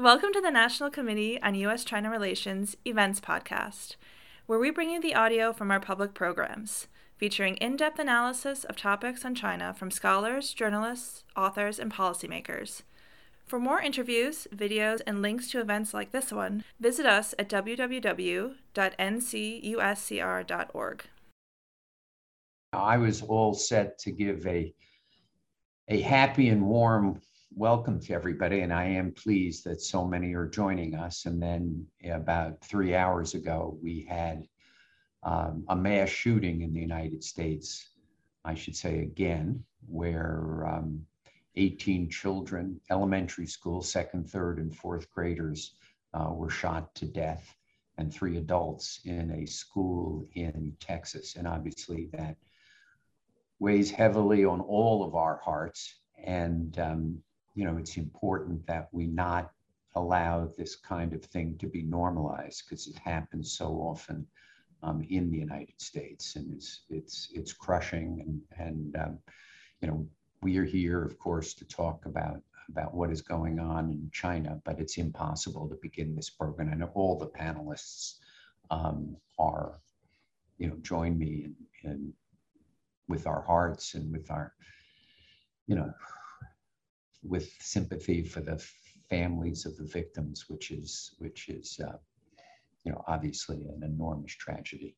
Welcome to the National Committee on U.S. China Relations Events Podcast, where we bring you the audio from our public programs, featuring in depth analysis of topics on China from scholars, journalists, authors, and policymakers. For more interviews, videos, and links to events like this one, visit us at www.ncuscr.org. I was all set to give a, a happy and warm welcome to everybody, and I am pleased that so many are joining us. And then about three hours ago, we had um, a mass shooting in the United States, I should say again, where um, 18 children, elementary school, second, third, and fourth graders uh, were shot to death, and three adults in a school in Texas. And obviously, that weighs heavily on all of our hearts. And um, you know, it's important that we not allow this kind of thing to be normalized because it happens so often um, in the United States, and it's it's it's crushing. And and um, you know, we are here, of course, to talk about about what is going on in China, but it's impossible to begin this program. And all the panelists um, are, you know, join me in, in with our hearts and with our, you know, with sympathy for the families of the victims, which is which is uh, you know obviously an enormous tragedy.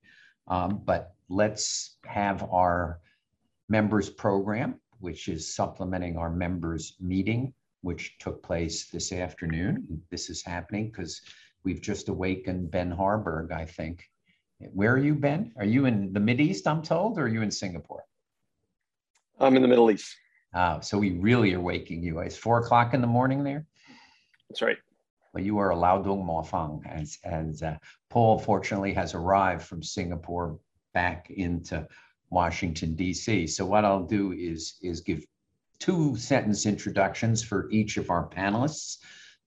Um, but let's have our members program, which is supplementing our members meeting, which took place this afternoon. This is happening because we've just awakened Ben Harburg, I think. Where are you, Ben? Are you in the Mid East, I'm told, or are you in Singapore? I'm in the Middle East. Uh, so we really are waking you. It's four o'clock in the morning there. That's right. Well, you are a Laodong Mofan, as as uh, Paul fortunately has arrived from Singapore back into Washington D.C. So what I'll do is is give two sentence introductions for each of our panelists.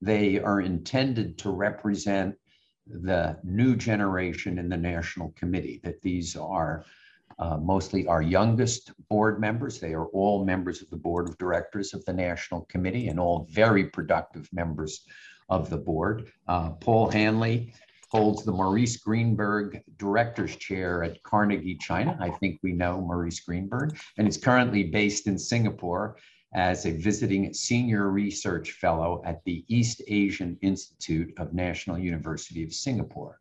They are intended to represent the new generation in the National Committee. That these are uh, mostly our youngest board members. They are all members of the board of directors of the National Committee and all very productive members of the board. Uh, Paul Haenle holds the Maurice Greenberg Director's Chair at Carnegie China. I think we know Maurice Greenberg, and is currently based in Singapore as a visiting senior research fellow at the East Asian Institute of National University of Singapore.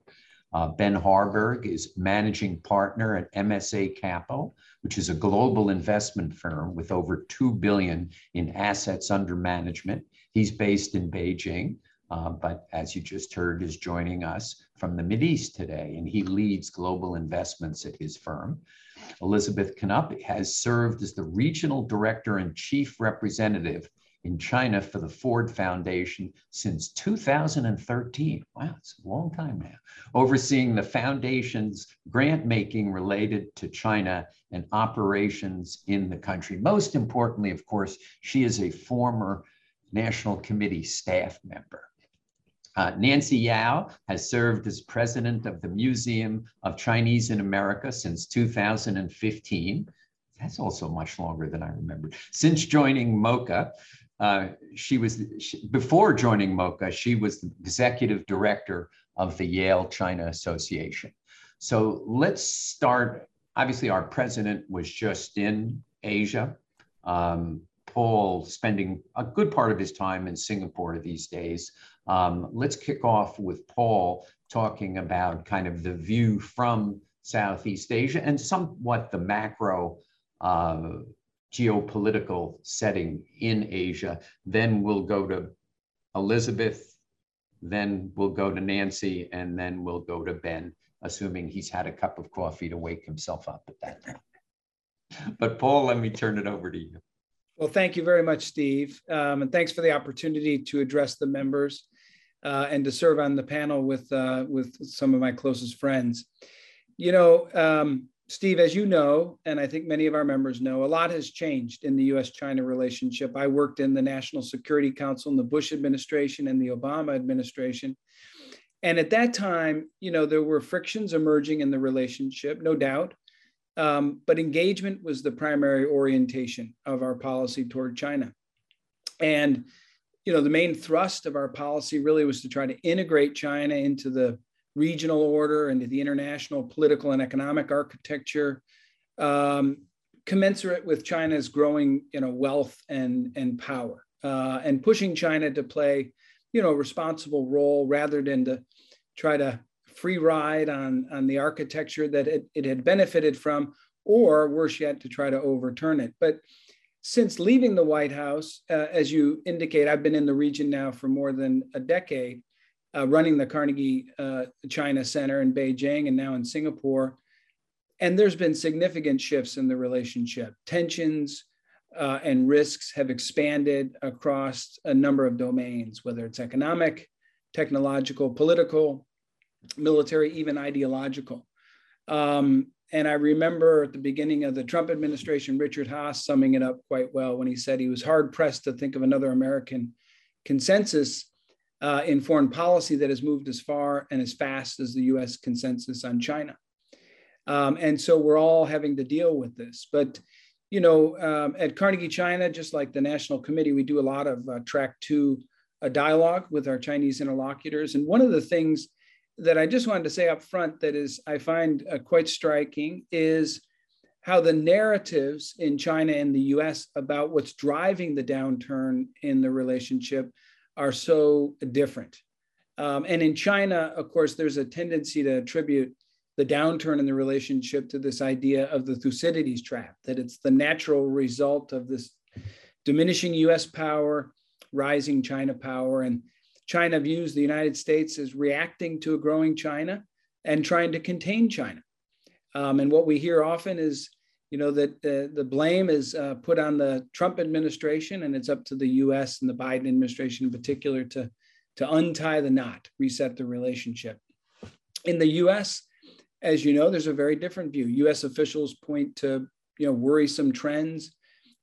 Uh, ben Harburg is managing partner at MSA Capital, which is a global investment firm with over 2 billion in assets under management. He's based in Beijing, uh, but as you just heard, is joining us from the East today, and he leads global investments at his firm. Elizabeth Knup has served as the regional director and chief representative in China for the Ford Foundation since 2013. Wow, it's a long time now. Overseeing the foundation's grant making related to China and operations in the country. Most importantly, of course, she is a former National Committee staff member. Uh, Nancy Yao has served as president of the Museum of Chinese in America since 2015. That's also much longer than I remembered. Since joining MOCA, uh, she was she, before joining MOCA, she was the executive director of the Yale China Association. So let's start. Obviously, our president was just in Asia. Um, Paul spending a good part of his time in Singapore these days. Um, let's kick off with Paul talking about kind of the view from Southeast Asia and somewhat the macro uh, geopolitical setting in Asia. Then we'll go to Elizabeth, then we'll go to Nancy, and then we'll go to Ben, assuming he's had a cup of coffee to wake himself up at that time. But Paul, let me turn it over to you. Well, thank you very much, Steve. Um, and thanks for the opportunity to address the members uh, and to serve on the panel with, uh, with some of my closest friends. You know, um, Steve, as you know, and I think many of our members know, a lot has changed in the US China relationship. I worked in the National Security Council in the Bush administration and the Obama administration. And at that time, you know, there were frictions emerging in the relationship, no doubt. Um, but engagement was the primary orientation of our policy toward China. And you know, the main thrust of our policy really was to try to integrate China into the regional order, into the international political and economic architecture, um, commensurate with China's growing, you know, wealth and and power, uh, and pushing China to play, you know, a responsible role rather than to try to free ride on on the architecture that it, it had benefited from, or worse yet, to try to overturn it. But since leaving the White House, uh, as you indicate, I've been in the region now for more than a decade, uh, running the Carnegie uh, China Center in Beijing and now in Singapore. And there's been significant shifts in the relationship. Tensions uh, and risks have expanded across a number of domains, whether it's economic, technological, political, military, even ideological. Um, and I remember at the beginning of the Trump administration, Richard Haass summing it up quite well when he said he was hard pressed to think of another American consensus uh, in foreign policy that has moved as far and as fast as the US consensus on China. Um, and so we're all having to deal with this. But, you know, um, at Carnegie China, just like the National Committee, we do a lot of uh, track two uh, dialogue with our Chinese interlocutors. And one of the things that I just wanted to say up front that is I find uh, quite striking is how the narratives in China and the US about what's driving the downturn in the relationship are so different. Um, and in China, of course, there's a tendency to attribute the downturn in the relationship to this idea of the Thucydides trap, that it's the natural result of this diminishing US power, rising China power. And China views the United States as reacting to a growing China and trying to contain China. Um, and what we hear often is, you know, that uh, the blame is uh, put on the Trump administration, and it's up to the U.S. and the Biden administration in particular to to untie the knot, reset the relationship. In the U.S., as you know, there's a very different view. U.S. officials point to, you know, worrisome trends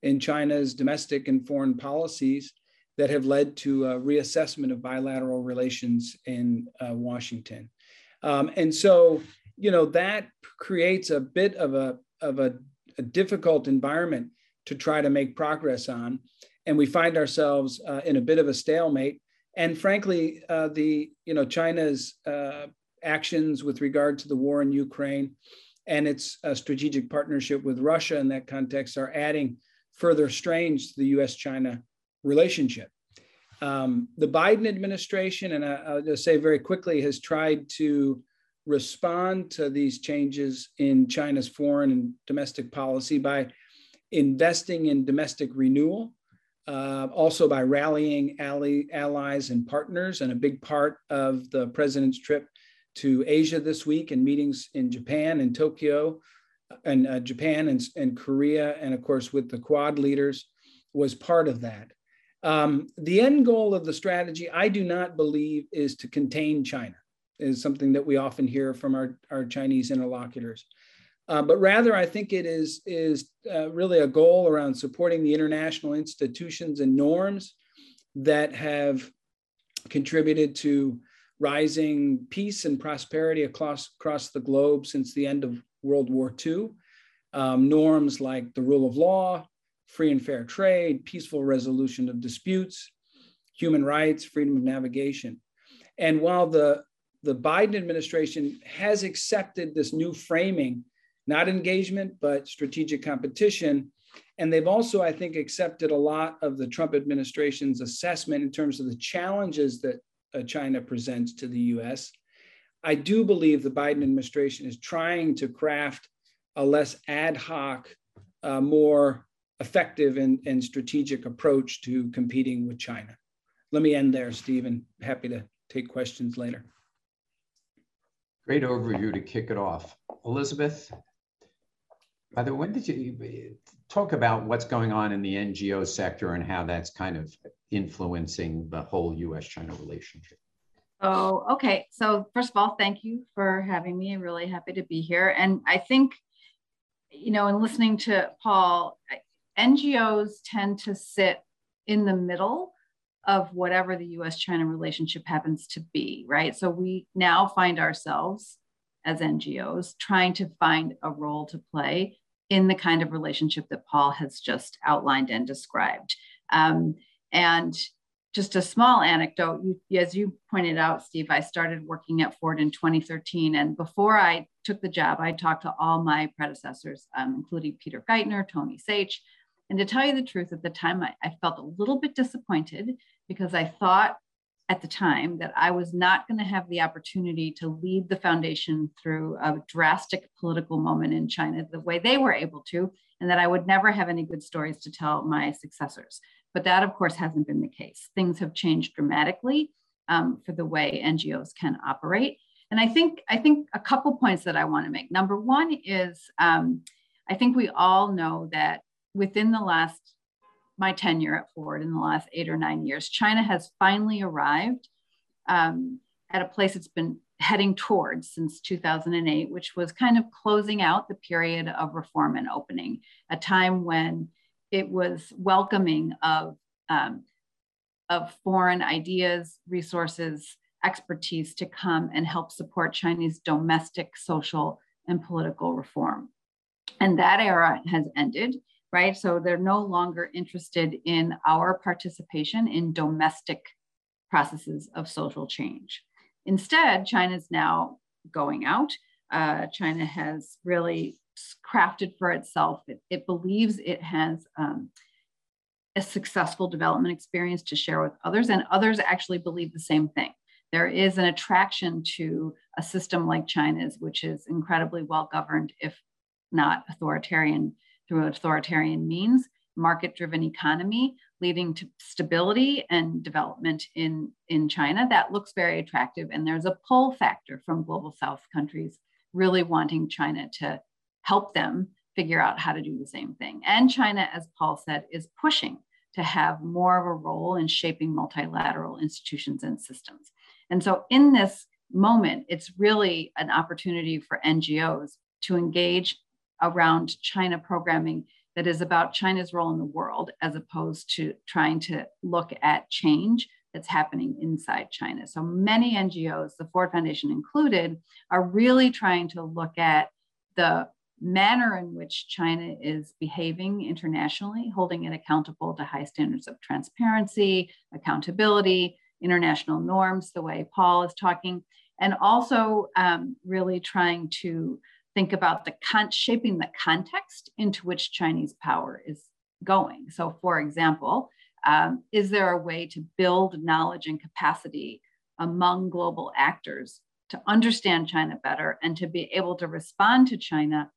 in China's domestic and foreign policies that have led to a reassessment of bilateral relations in uh, Washington. Um, and so, you know, that creates a bit of a, of a, a, difficult environment to try to make progress on. And we find ourselves uh, in a bit of a stalemate. And frankly, uh, the, you know, China's uh, actions with regard to the war in Ukraine and its uh, strategic partnership with Russia in that context are adding further strains to the US China relationship. Um, the Biden administration, and I, will just say very quickly, has tried to respond to these changes in China's foreign and domestic policy by investing in domestic renewal, uh, also by rallying ally, allies and partners. And a big part of the president's trip to Asia this week and meetings in Japan and Tokyo and uh, Japan and, and Korea, and of course with the Quad leaders, was part of that. Um, the end goal of the strategy, I do not believe, is to contain China, is something that we often hear from our, our Chinese interlocutors. Uh, but rather, I think it is, is uh, really a goal around supporting the international institutions and norms that have contributed to rising peace and prosperity across, across the globe since the end of World War II. Um, norms like the rule of law, free and fair trade, peaceful resolution of disputes, human rights, freedom of navigation. And while the, the Biden administration has accepted this new framing, not engagement, but strategic competition, and they've also, I think, accepted a lot of the Trump administration's assessment in terms of the challenges that uh, China presents to the US. I do believe the Biden administration is trying to craft a less ad hoc, uh, more effective and, and strategic approach to competing with China. Let me end there, Stephen. Happy to take questions later. Great overview to kick it off. Elizabeth, by the way, when did you talk about what's going on in the NGO sector and how that's kind of influencing the whole US China relationship? Oh, okay. So, first of all, thank you for having me. I'm really happy to be here. And I think, you know, in listening to Paul, NGOs tend to sit in the middle of whatever the US China relationship happens to be, right? So we now find ourselves as NGOs trying to find a role to play in the kind of relationship that Paul has just outlined and described. Um, and just a small anecdote. You, as you pointed out, Steve, I started working at Ford in 2013. And before I took the job, I talked to all my predecessors, um, including Peter Geithner, Tony Saich. And to tell you the truth, at the time, I, I felt a little bit disappointed because I thought at the time that I was not going to have the opportunity to lead the foundation through a drastic political moment in China the way they were able to, and that I would never have any good stories to tell my successors. But that, of course, hasn't been the case. Things have changed dramatically um, for the way NGOs can operate. And I think I think a couple points that I want to make. Number one is um, I think we all know that within the last my tenure at Ford in the last eight or nine years, China has finally arrived um, at a place it's been heading towards since 2008, which was kind of closing out the period of reform and opening, a time when it was welcoming of, um, of foreign ideas, resources, expertise to come and help support Chinese domestic social and political reform. And that era has ended, right? So they're no longer interested in our participation in domestic processes of social change. Instead, China is now going out. Uh, China has really crafted for itself. It, it believes it has um, a successful development experience to share with others, and others actually believe the same thing. There is an attraction to a system like China's, which is incredibly well governed, if not authoritarian through authoritarian means, market driven economy leading to stability and development in, in China. That looks very attractive. And there's a pull factor from global South countries really wanting China to help them figure out how to do the same thing. And China, as Paul said, is pushing to have more of a role in shaping multilateral institutions and systems. And so, in this moment, it's really an opportunity for NGOs to engage around China programming that is about China's role in the world, as opposed to trying to look at change that's happening inside China. So many NGOs, the Ford Foundation included, are really trying to look at the manner in which China is behaving internationally, holding it accountable to high standards of transparency, accountability, international norms, the way Paul is talking, and also um, really trying to think about the con- shaping the context into which Chinese power is going. So, for example, um, is there a way to build knowledge and capacity among global actors to understand China better and to be able to respond to China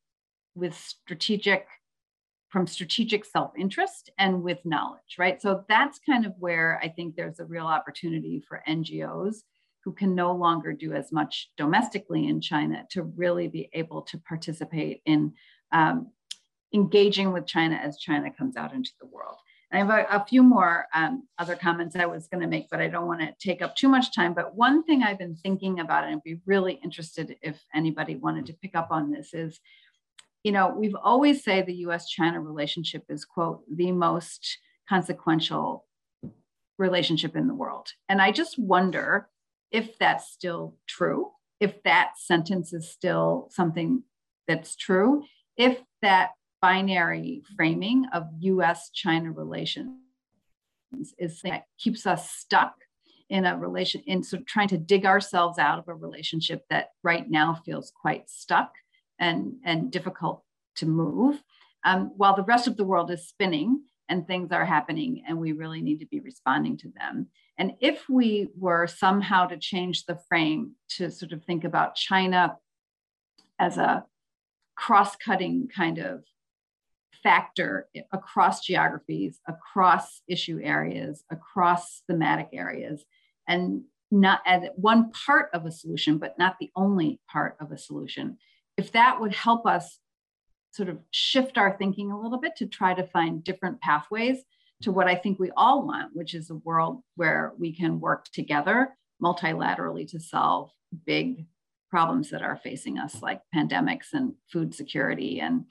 with strategic from strategic self-interest and with knowledge right so that's kind of where i think there's a real opportunity for ngos who can no longer do as much domestically in china to really be able to participate in um, engaging with china as china comes out into the world and I have a, a few more um, other comments I was going to make, but I don't want to take up too much time. But one thing I've been thinking about, and I'd be really interested if anybody wanted to pick up on this, is you know, we've always say the US China relationship is, quote, the most consequential relationship in the world. And I just wonder if that's still true, if that sentence is still something that's true, if that binary framing of US China relations is that keeps us stuck in a relation in sort of trying to dig ourselves out of a relationship that right now feels quite stuck and, and difficult to move, um, while the rest of the world is spinning and things are happening, and we really need to be responding to them. And if we were somehow to change the frame to sort of think about China as a cross cutting kind of factor across geographies, across issue areas, across thematic areas, and not as one part of a solution, but not the only part of a solution if that would help us sort of shift our thinking a little bit to try to find different pathways to what I think we all want, which is a world where we can work together multilaterally to solve big problems that are facing us, like pandemics and food security and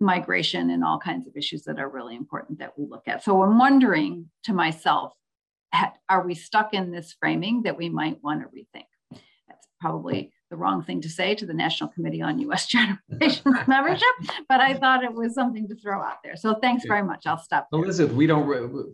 migration and all kinds of issues that are really important that we look at. So I'm wondering to myself, are we stuck in this framing that we might want to rethink? That's probably the wrong thing to say to the National Committee on U.S. China Relations membership, but I thought it was something to throw out there. So thanks very much. I'll stop. There. Elizabeth, we don't.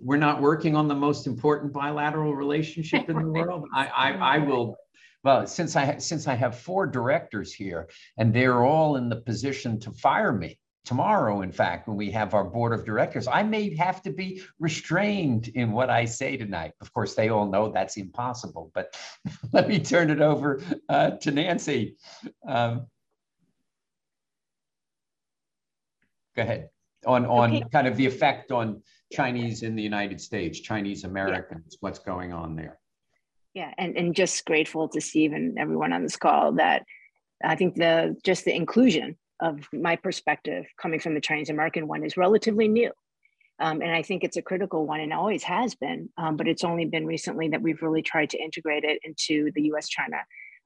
We're not working on the most important bilateral relationship in the world. I, I, I will. Well, since I since I have four directors here, and they're all in the position to fire me, tomorrow, in fact, when we have our board of directors, I may have to be restrained in what I say tonight. Of course, they all know that's impossible, but let me turn it over uh, to Nancy. Um, go ahead on on okay. kind of the effect on Chinese in the United States, Chinese Americans, yeah. what's going on there. Yeah, and, and just grateful to Steve and everyone on this call that I think the just the inclusion of my perspective coming from the Chinese American one is relatively new. Um, and I think it's a critical one and always has been, um, but it's only been recently that we've really tried to integrate it into the US China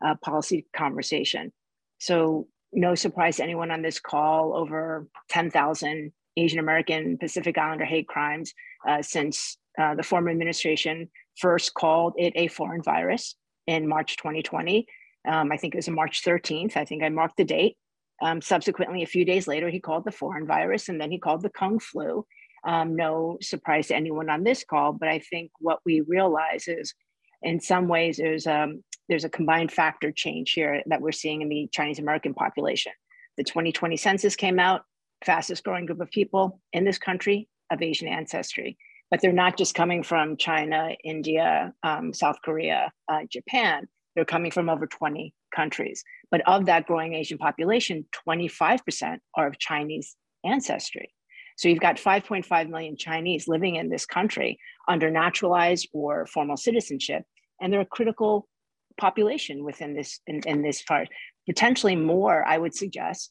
uh, policy conversation. So, no surprise to anyone on this call, over 10,000 Asian American Pacific Islander hate crimes uh, since uh, the former administration first called it a foreign virus in March 2020. Um, I think it was March 13th. I think I marked the date. Um, subsequently, a few days later, he called the foreign virus and then he called the Kung flu. Um, no surprise to anyone on this call, but I think what we realize is in some ways there's, um, there's a combined factor change here that we're seeing in the Chinese American population. The 2020 census came out, fastest growing group of people in this country of Asian ancestry. But they're not just coming from China, India, um, South Korea, uh, Japan. They're coming from over 20 countries. But of that growing Asian population, 25% are of Chinese ancestry. So you've got 5.5 million Chinese living in this country under naturalized or formal citizenship, and they're a critical population within this in, in this part. Potentially more, I would suggest,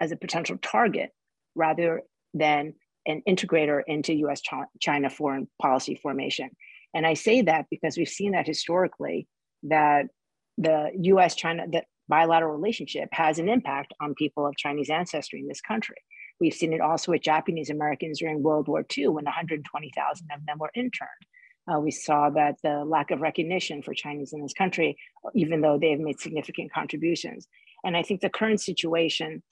as a potential target rather than an integrator into US China foreign policy formation. And I say that because we've seen that historically that the US China, the bilateral relationship has an impact on people of Chinese ancestry in this country. We've seen it also with Japanese Americans during World War II when 120,000 of them were interned. Uh, we saw that the lack of recognition for Chinese in this country, even though they have made significant contributions. And I think the current situation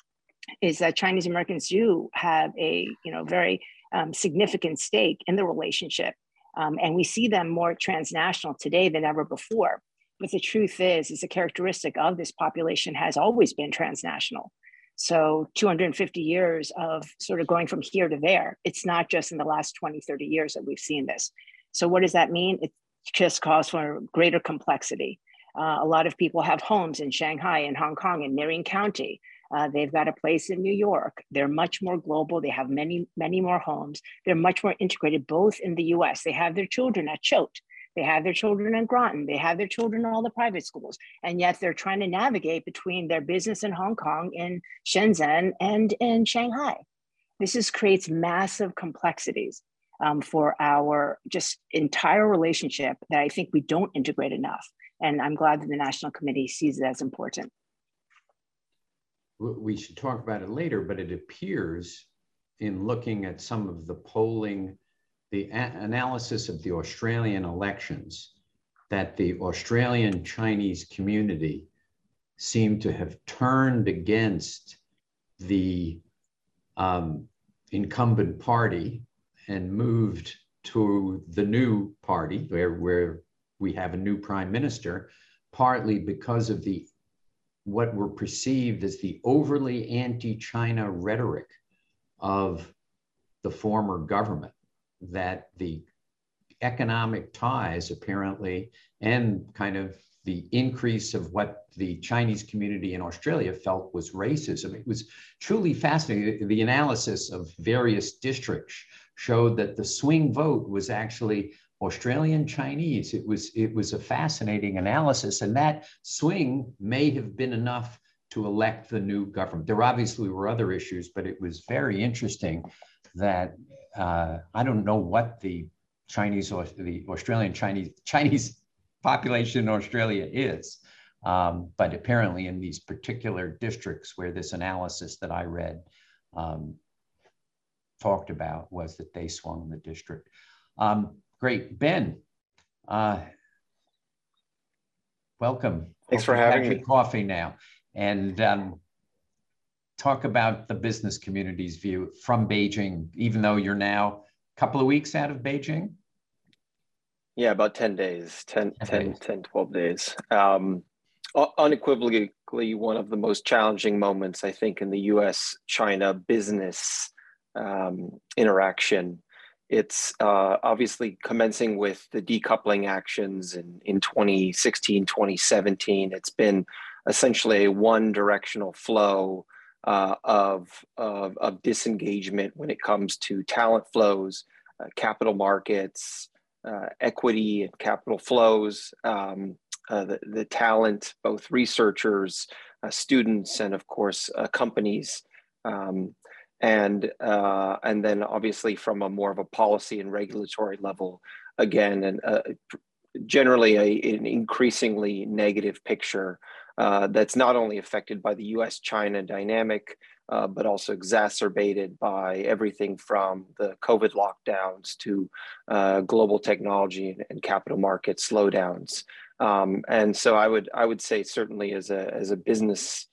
is that Chinese Americans do have a you know very um, significant stake in the relationship, um, and we see them more transnational today than ever before. But the truth is, is a characteristic of this population has always been transnational. So 250 years of sort of going from here to there. It's not just in the last 20, 30 years that we've seen this. So what does that mean? It just calls for greater complexity. Uh, a lot of people have homes in Shanghai and Hong Kong and Marin County. Uh, they've got a place in New York. They're much more global. They have many, many more homes. They're much more integrated, both in the US. They have their children at Choate. They have their children in Groton. They have their children in all the private schools. And yet they're trying to navigate between their business in Hong Kong, in Shenzhen, and in Shanghai. This is, creates massive complexities um, for our just entire relationship that I think we don't integrate enough. And I'm glad that the National Committee sees it as important. We should talk about it later, but it appears in looking at some of the polling the analysis of the Australian elections that the Australian Chinese community seemed to have turned against the um, incumbent party and moved to the new party where, where we have a new prime minister, partly because of the what were perceived as the overly anti-China rhetoric of the former government that the economic ties apparently and kind of the increase of what the Chinese community in Australia felt was racism. It was truly fascinating. The analysis of various districts showed that the swing vote was actually Australian Chinese. It was it was a fascinating analysis, and that swing may have been enough to elect the new government. There obviously were other issues, but it was very interesting that uh, I don't know what the Chinese or the Australian Chinese Chinese population in Australia is. Um, but apparently in these particular districts where this analysis that I read um, talked about was that they swung the district. Um, great, Ben. Uh, welcome. Thanks Hope for having me. Coffee now, and um, talk about the business community's view from Beijing. Even though you're now a couple of weeks out of Beijing. Yeah, about 10 days, 10, 10 10, days. 10 12 days. Um, unequivocally one of the most challenging moments, I think, in the US China business um, interaction. It's uh, obviously commencing with the decoupling actions in, in 2016, 2017. It's been essentially a one directional flow uh, of, of, of disengagement when it comes to talent flows, uh, capital markets, uh, equity and capital flows, um, uh, the, the talent, both researchers, uh, students, and of course uh, companies. Um, and and then obviously from a more of a policy and regulatory level, again, and generally a, an increasingly negative picture uh, that's not only affected by the U.S.-China dynamic, uh, but also exacerbated by everything from the COVID lockdowns to uh, global technology and, and, capital market slowdowns. Um, and so I would I would say certainly as a as a business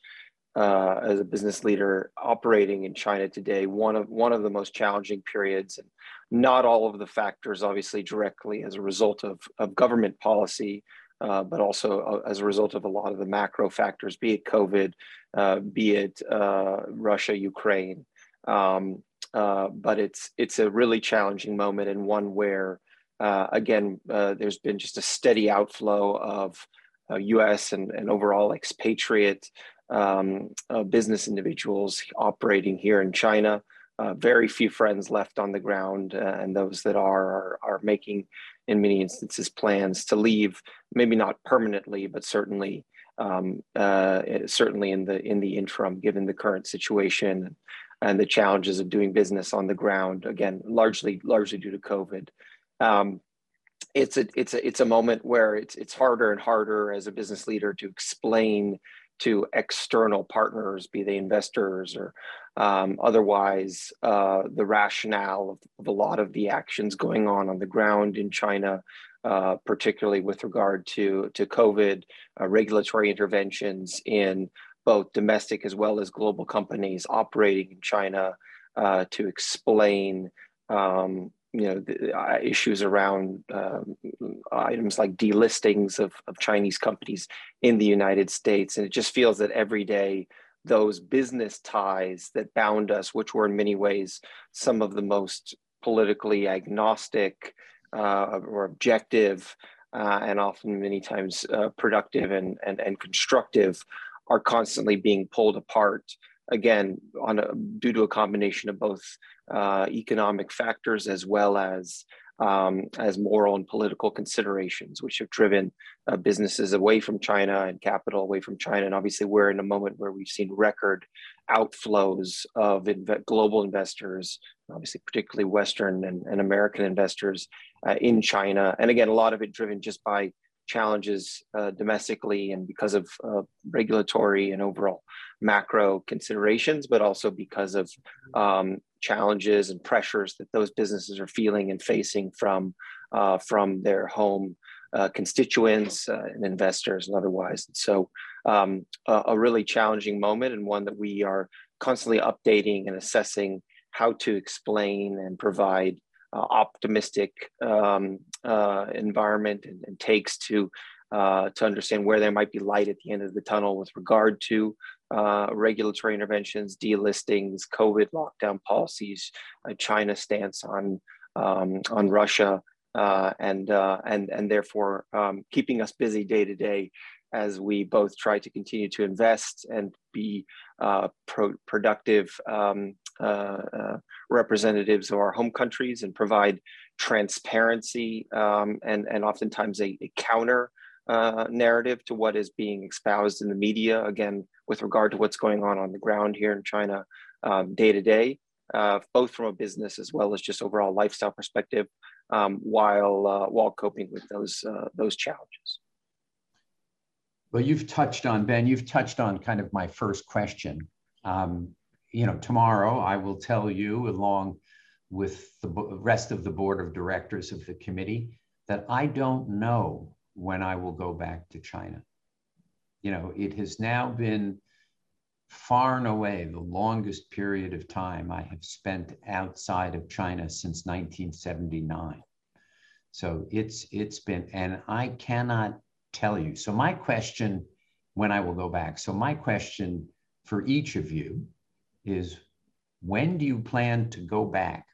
uh, as a business leader operating in China today, one of one of the most challenging periods, and not all of the factors obviously directly as a result of, of government policy, uh, but also uh, as a result of a lot of the macro factors, be it COVID, uh, be it uh, Russia, Ukraine. Um, but it's it's a really challenging moment and one where, again, there's been just a steady outflow of U.S. and, and overall expatriate um, business individuals operating here in China. Uh, very few friends left on the ground, uh, and those that are, are, are making, in many instances, plans to leave. Maybe not permanently, but certainly um, uh, certainly in the in the interim, given the current situation and the challenges of doing business on the ground. Again, largely largely due to COVID. Um, it's a it's a it's a moment where it's it's harder and harder as a business leader to explain to external partners, be they investors or um, otherwise, uh, the rationale of, a lot of the actions going on on the ground in China, uh, particularly with regard to, to COVID, uh, regulatory interventions in both domestic as well as global companies operating in China uh, to explain um, you know the, uh, issues around um, items like delistings of, of Chinese companies in the United States, and it just feels that every day those business ties that bound us, which were in many ways some of the most politically agnostic uh, or objective, uh, and often many times uh, productive and, and and constructive, are constantly being pulled apart again on a, due to a combination of both uh, economic factors as well as um, as moral and political considerations, which have driven uh, businesses away from China and capital away from China. And obviously, we're in a moment where we've seen record outflows of inv- global investors, obviously, particularly Western and, and American investors uh, in China. And again, a lot of it driven just by challenges uh, domestically and because of uh, regulatory and overall macro considerations, but also because of um, challenges and pressures that those businesses are feeling and facing from uh, from their home uh, constituents uh, and investors and otherwise. So um, a, a, really challenging moment and one that we are constantly updating and assessing how to explain and provide uh, optimistic um, uh, environment and, and, takes to uh, to understand where there might be light at the end of the tunnel with regard to uh, regulatory interventions, delistings, COVID lockdown policies, uh, China stance on um, on Russia, uh, and and and therefore um, keeping us busy day to day as we both try to continue to invest and be pro- productive um, uh, uh, representatives of our home countries and provide transparency um, and, and oftentimes a, a counter uh, narrative to what is being espoused in the media, again, with regard to what's going on on the ground here in China um, day to day, uh, both from a business as well as just overall lifestyle perspective, um, while, uh, while coping with those, uh, those challenges. Well, you've touched on, Ben, you've touched on kind of my first question. Um, you know, tomorrow I will tell you, along with the rest of the board of directors of the committee, that I don't know when I will go back to China. you know, it has now been far and away the longest period of time I have spent outside of China since 1979. So it's it's been, and I cannot tell you. So my question, when I will go back. So my question for each of you is, when do you plan to go back,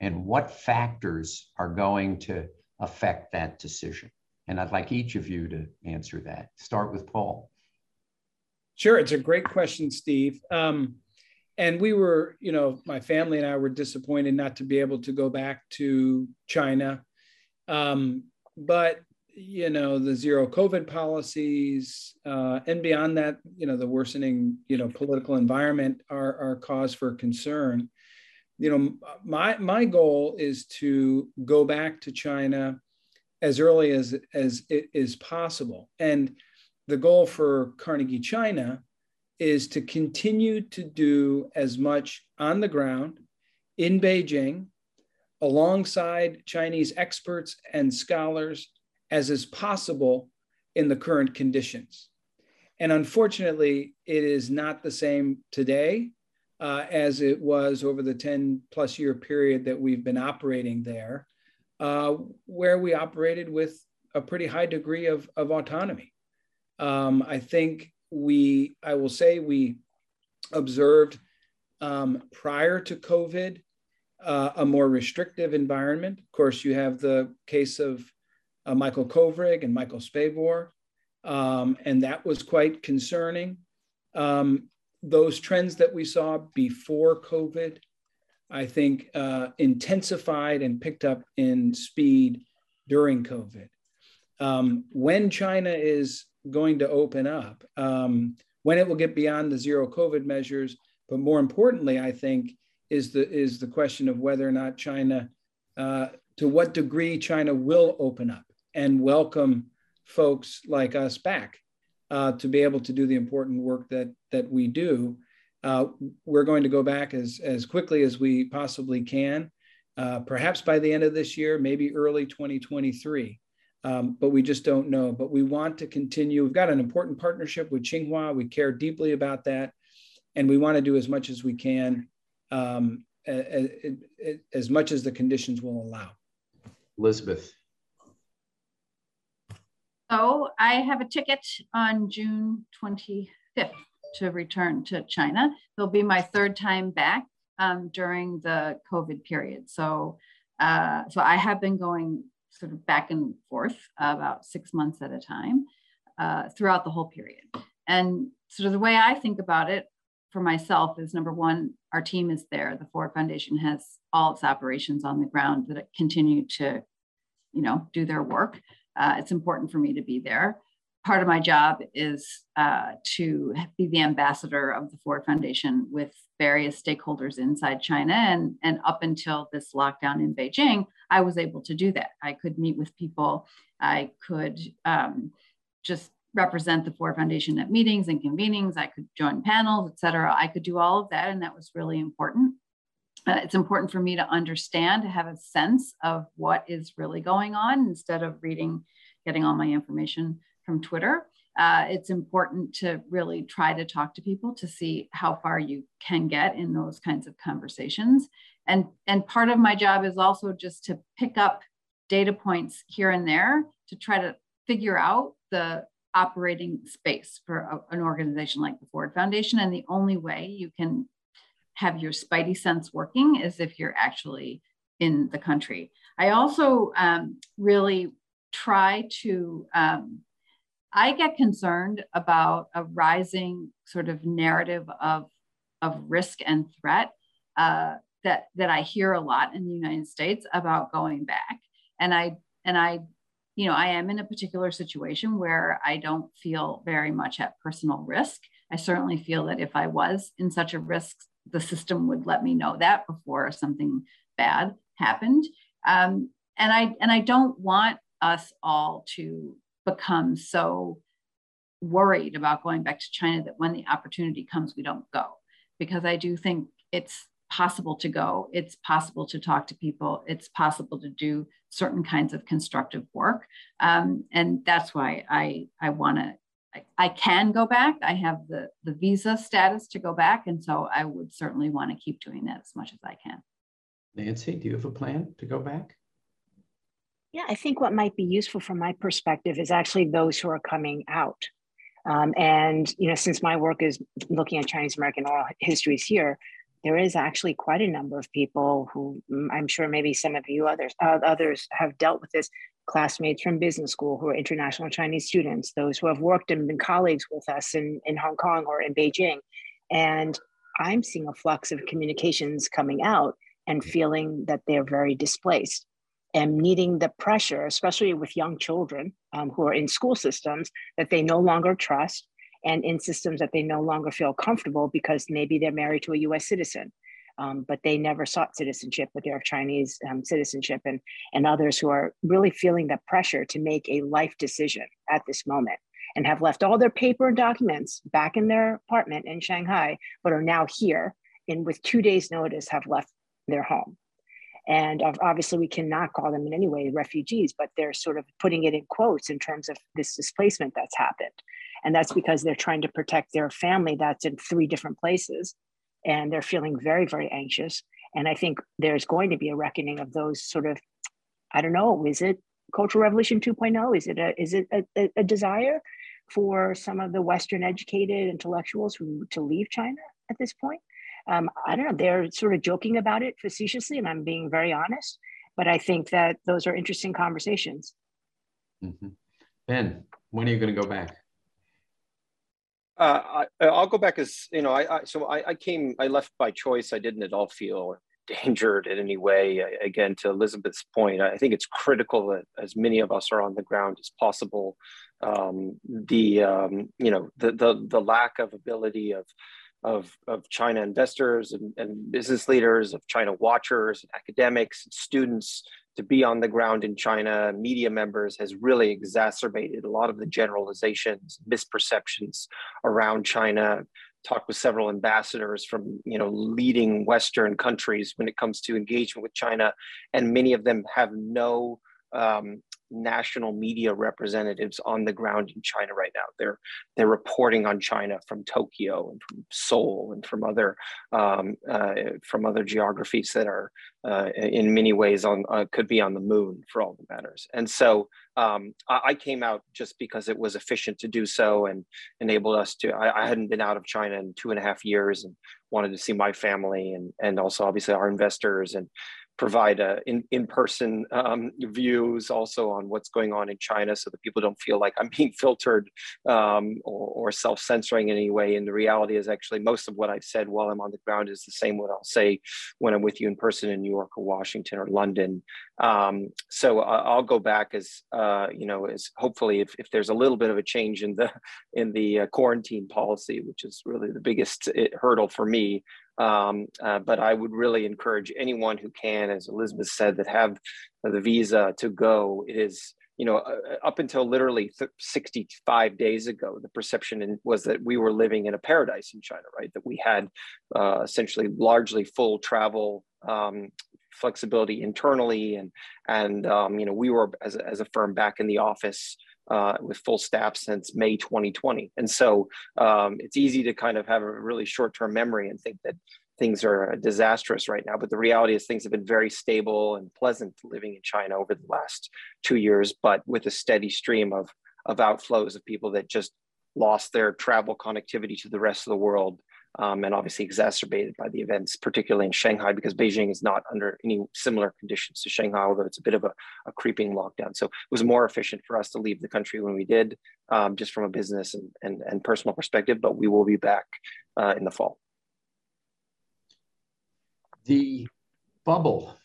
and what factors are going to affect that decision? And I'd like each of you to answer that. Start with Paul. Sure, it's a great question, Steve. Um, and we were, you know, my family and I were disappointed not to be able to go back to China. Um, but you know the zero COVID policies, uh, and beyond that, you know the worsening, you know, political environment are are cause for concern. You know, my my goal is to go back to China as early as as it is possible, and the goal for Carnegie China is to continue to do as much on the ground in Beijing alongside Chinese experts and scholars as is possible in the current conditions. And unfortunately, it is not the same today uh, as it was over the 10 plus year period that we've been operating there, uh, where we operated with a pretty high degree of, of autonomy. Um, I think we, I will say, we observed um, prior to COVID uh, a more restrictive environment. Of course, you have the case of uh, Michael Kovrig and Michael Spavor, um, and that was quite concerning. Um, those trends that we saw before COVID, I think, uh, intensified and picked up in speed during COVID. Um, when China is going to open up, um, when it will get beyond the zero COVID measures, but more importantly, I think is the is the question of whether or not China, uh, to what degree China will open up and welcome folks like us back uh, to be able to do the important work that that we do. Uh, we're going to go back as as quickly as we possibly can, uh, perhaps by the end of this year, maybe early 2023. Um, but we just don't know. But we want to continue. We've got an important partnership with Tsinghua. We care deeply about that, and we want to do as much as we can um, as, as much as the conditions will allow. Elizabeth. So I have a ticket on June 25th to return to China. It'll be my third time back um, during the COVID period. So, uh, so I have been going sort of back and forth about six months at a time uh, throughout the whole period. And sort of the way I think about it, for myself is number one, our team is there. The Ford Foundation has all its operations on the ground that continue to, you know, do their work. Uh, it's important for me to be there. Part of my job is uh, to be the ambassador of the Ford Foundation with various stakeholders inside China. And, and up until this lockdown in Beijing, I was able to do that. I could meet with people. I could um, just represent the Ford Foundation at meetings and convenings. I could join panels, et cetera. I could do all of that, and that was really important. Uh, it's important for me to understand, to have a sense of what is really going on instead of reading, getting all my information from Twitter. Uh, it's important to really try to talk to people to see how far you can get in those kinds of conversations. And, and part of my job is also just to pick up data points here and there to try to figure out the operating space for a, an organization like the Ford Foundation. And the only way you can have your spidey sense working is if you're actually in the country. I also um, really try to, um, I get concerned about a rising sort of narrative of, of risk and threat uh, that, that I hear a lot in the United States about going back. And I, and I you know, I am in a particular situation where I don't feel very much at personal risk. I certainly feel that if I was in such a risk, the system would let me know that before something bad happened. Um, and I and I don't want us all to become so worried about going back to China that when the opportunity comes, we don't go. Because I do think it's possible to go. It's possible to talk to people. It's possible to do certain kinds of constructive work. Um, and that's why I, I want to I can go back. I have the, the visa status to go back. And so I would certainly want to keep doing that as much as I can. Nancy, do you have a plan to go back? Yeah, I think what might be useful from my perspective is actually those who are coming out. Um, and you know, since my work is looking at Chinese American oral histories here, there is actually quite a number of people who mm, I'm sure maybe some of you others uh, others have dealt with this. Classmates from business school who are international Chinese students, those who have worked and been colleagues with us in, in Hong Kong or in Beijing. And I'm seeing a flux of communications coming out and feeling that they're very displaced and needing the pressure, especially with young children um, who are in school systems that they no longer trust and in systems that they no longer feel comfortable because maybe they're married to a US citizen. Um, but they never sought citizenship, but they're Chinese um, citizenship, and, and others who are really feeling the pressure to make a life decision at this moment and have left all their paper and documents back in their apartment in Shanghai, but are now here and with two days' notice have left their home. And obviously, we cannot call them in any way refugees, but they're sort of putting it in quotes in terms of this displacement that's happened. And that's because they're trying to protect their family that's in three different places. And they're feeling very, very anxious. And I think there's going to be a reckoning of those sort of, I don't know, is it Cultural Revolution 2.0? Is it a, is it a, a desire for some of the Western educated intellectuals who, to leave China at this point? Um, I don't know, they're sort of joking about it facetiously, and I'm being very honest. But I think that those are interesting conversations. Mm-hmm. Ben, when are you going to go back? Uh, I, will go back as you know. I, I so I, I, came. I left by choice. I didn't at all feel endangered in any way. I, again, to Elizabeth's point, I think it's critical that as many of us are on the ground as possible. Um, the um, you know the the the lack of ability of of, of China investors and, and business leaders, of China watchers, academics, and students to be on the ground in China, media members has really exacerbated a lot of the generalizations, misperceptions around China. Talked with several ambassadors from you know leading Western countries when it comes to engagement with China, and many of them have no um, national media representatives on the ground in China right now. They're they're reporting on China from Tokyo and from Seoul and from other um, uh, from other geographies that are uh, in many ways on uh, could be on the moon for all that matters. And so um, I, I, came out just because it was efficient to do so and enabled us to. I, I hadn't been out of China in two and a half years and wanted to see my family and and also obviously our investors and provide a in, in-person um, views also on what's going on in China so that people don't feel like I'm being filtered um, or, or, self-censoring in any way. And the reality is actually most of what I've said while I'm on the ground is the same what I'll say when I'm with you in person in New York or Washington or London. Um, so uh, I'll go back as, uh, you know, as hopefully if, if there's a little bit of a change in the, in the uh, quarantine policy, which is really the biggest uh, hurdle for me, um, uh, but I would really encourage anyone who can, as Elizabeth said, that have the visa to go. It is, you know, uh, uh up until literally 65 days ago, the perception was that we were living in a paradise in China, right? That we had uh, essentially largely full travel um, flexibility internally, and and um, you know, we were as a, as a firm back in the office uh, with full staff since May 2020. And so um, it's easy to kind of have a really short term memory and think that things are disastrous right now. But the reality is, things have been very stable and pleasant living in China over the last two years, but with a steady stream of, of outflows of people that just lost their travel connectivity to the rest of the world um, and obviously exacerbated by the events, particularly in Shanghai, because Beijing is not under any similar conditions to Shanghai, although it's a bit of a, a creeping lockdown. So it was more efficient for us to leave the country when we did, um, just from a business and, and, and, personal perspective, but we will be back uh, in the fall. The bubble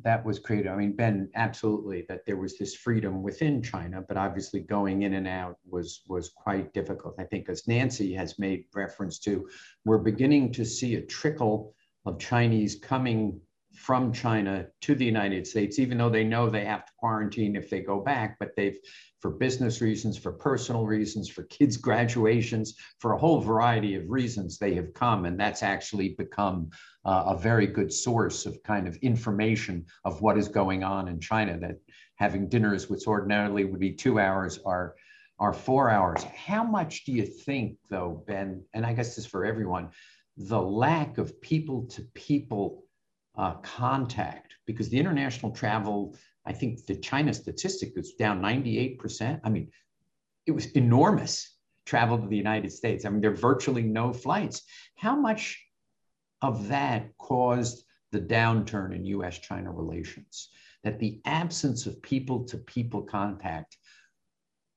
that was created. I mean, Ben, absolutely, that there was this freedom within China, but obviously going in and out was was quite difficult. I think, as Nancy has made reference to, we're beginning to see a trickle of Chinese coming from China to the United States, even though they know they have to quarantine if they go back, but they've, for business reasons, for personal reasons, for kids' graduations, for a whole variety of reasons, they have come. And that's actually become uh, a very good source of kind of information of what is going on in China. That having dinners, which ordinarily would be two hours, are our four hours. How much do you think, though, Ben, and I guess this for everyone, the lack of people to people uh, contact, because the international travel, I think the China statistic was down 98%. I mean, it was enormous travel to the United States. I mean, there are virtually no flights. How much of that caused the downturn in US China relations? That the absence of people to people contact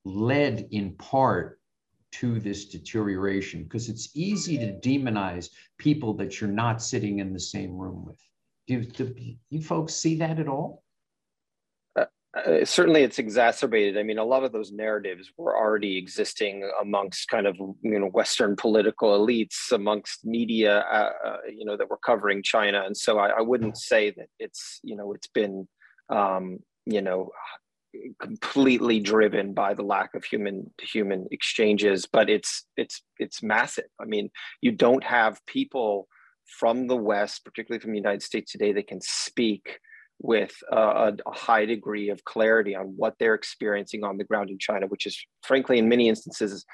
led in part to this deterioration because it's easy to demonize people that you're not sitting in the same room with. Do, do you folks see that at all? uh, certainly it's exacerbated. I mean, a lot of those narratives were already existing amongst kind of you know Western political elites, amongst media, uh, uh, you know, that were covering China, and so I, I, wouldn't say that it's you know it's been um, you know completely driven by the lack of human to human exchanges, but it's it's it's massive. I mean, you don't have people from the West, particularly from the United States today, that can speak with a, a, high degree of clarity on what they're experiencing on the ground in China, which is frankly in many instances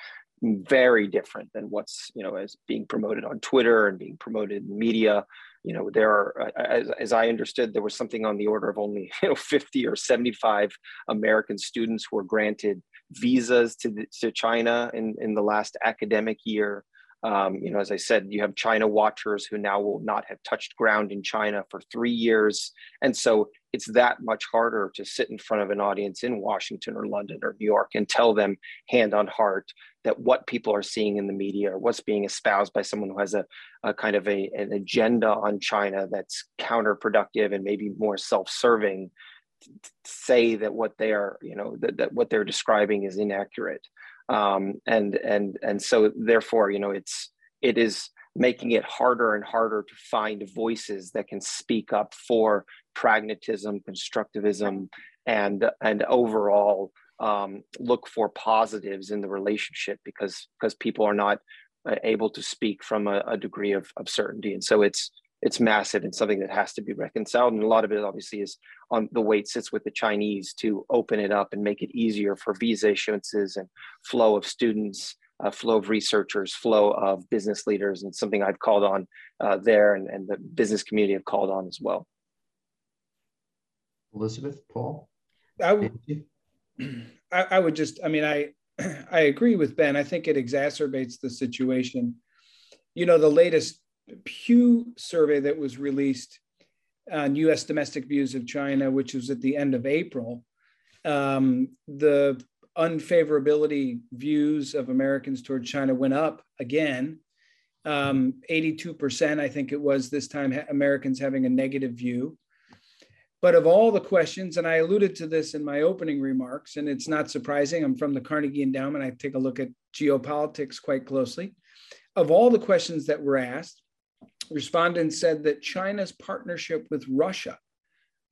very different than what's you know as being promoted on Twitter and being promoted in media. You know, there are, as, as I understood, there was something on the order of only you know 50 or 75 American students who were granted visas to, the, to China in, in the last academic year. Um, you know, as I said, you have China watchers who now will not have touched ground in China for three years. And so it's that much harder to sit in front of an audience in Washington or London or New York and tell them hand on heart that what people are seeing in the media or what's being espoused by someone who has a, a kind of a, an agenda on China that's counterproductive and maybe more self-serving say that what they are, you know, that, that what they're describing is inaccurate um, and and and so therefore you know it's it is making it harder and harder to find voices that can speak up for pragmatism constructivism and and overall um, look for positives in the relationship because because people are not uh, able to speak from a, a degree of, of certainty. And so it's it's massive and something that has to be reconciled. And a lot of it obviously is on the weight sits with the Chinese to open it up and make it easier for visa issuances and flow of students, uh, flow of researchers, flow of business leaders, and something I've called on uh, there and, and the business community have called on as well. Elizabeth, Paul? I would, I, I would just, I mean, I, I agree with Ben. I think it exacerbates the situation. You know, the latest Pew survey that was released on US domestic views of China, which was at the end of April, um, the unfavorability views of Americans toward China went up again. Um, 82%, I think it was this time, Americans having a negative view. But of all the questions, and I alluded to this in my opening remarks, and it's not surprising, I'm from the Carnegie Endowment, I take a look at geopolitics quite closely. Of all the questions that were asked, respondents said that China's partnership with Russia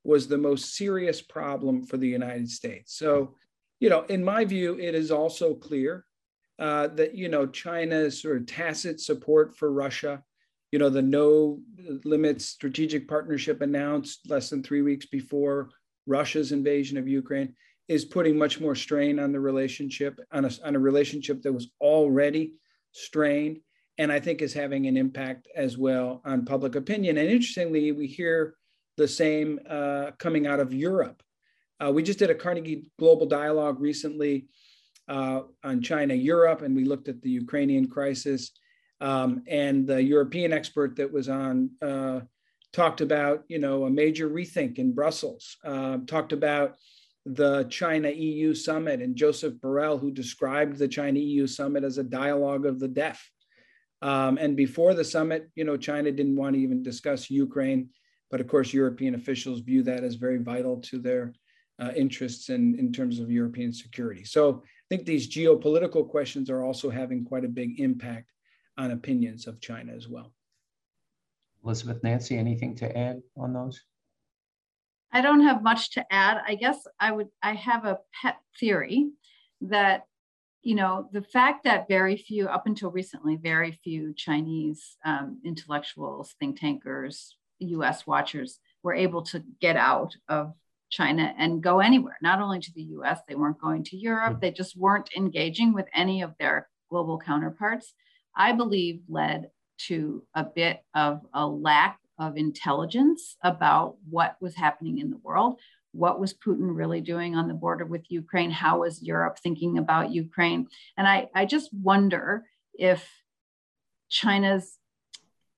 was the most serious problem for the United States. So, you know, in my view, it is also clear uh, that, you know, China's sort of tacit support for Russia, you know, the no limits strategic partnership announced less than three weeks before Russia's invasion of Ukraine is putting much more strain on the relationship, on a, on a relationship that was already strained and I think is having an impact as well on public opinion. And interestingly, we hear the same uh, coming out of Europe. Uh, we just did a Carnegie Global Dialogue recently uh, on China, Europe, and we looked at the Ukrainian crisis. Um, and the European expert that was on uh, talked about, you know, a major rethink in Brussels. Uh, talked about the China EU summit and Joseph Borrell, who described the China EU summit as a dialogue of the deaf. Um, and before the summit, you know, China didn't want to even discuss Ukraine, but of course, European officials view that as very vital to their uh, interests in, in terms of European security. So I think these geopolitical questions are also having quite a big impact on opinions of China as well. Elizabeth, Nancy, anything to add on those? I don't have much to add. I guess I would, I have a pet theory that you know, the fact that very few, up until recently, very few Chinese um, intellectuals, think tankers, US watchers were able to get out of China and go anywhere, not only to the US, they weren't going to Europe, hmm. they just weren't engaging with any of their global counterparts, I believe led to a bit of a lack of intelligence about what was happening in the world. What was Putin really doing on the border with Ukraine? How was Europe thinking about Ukraine? And I, I just wonder if China's,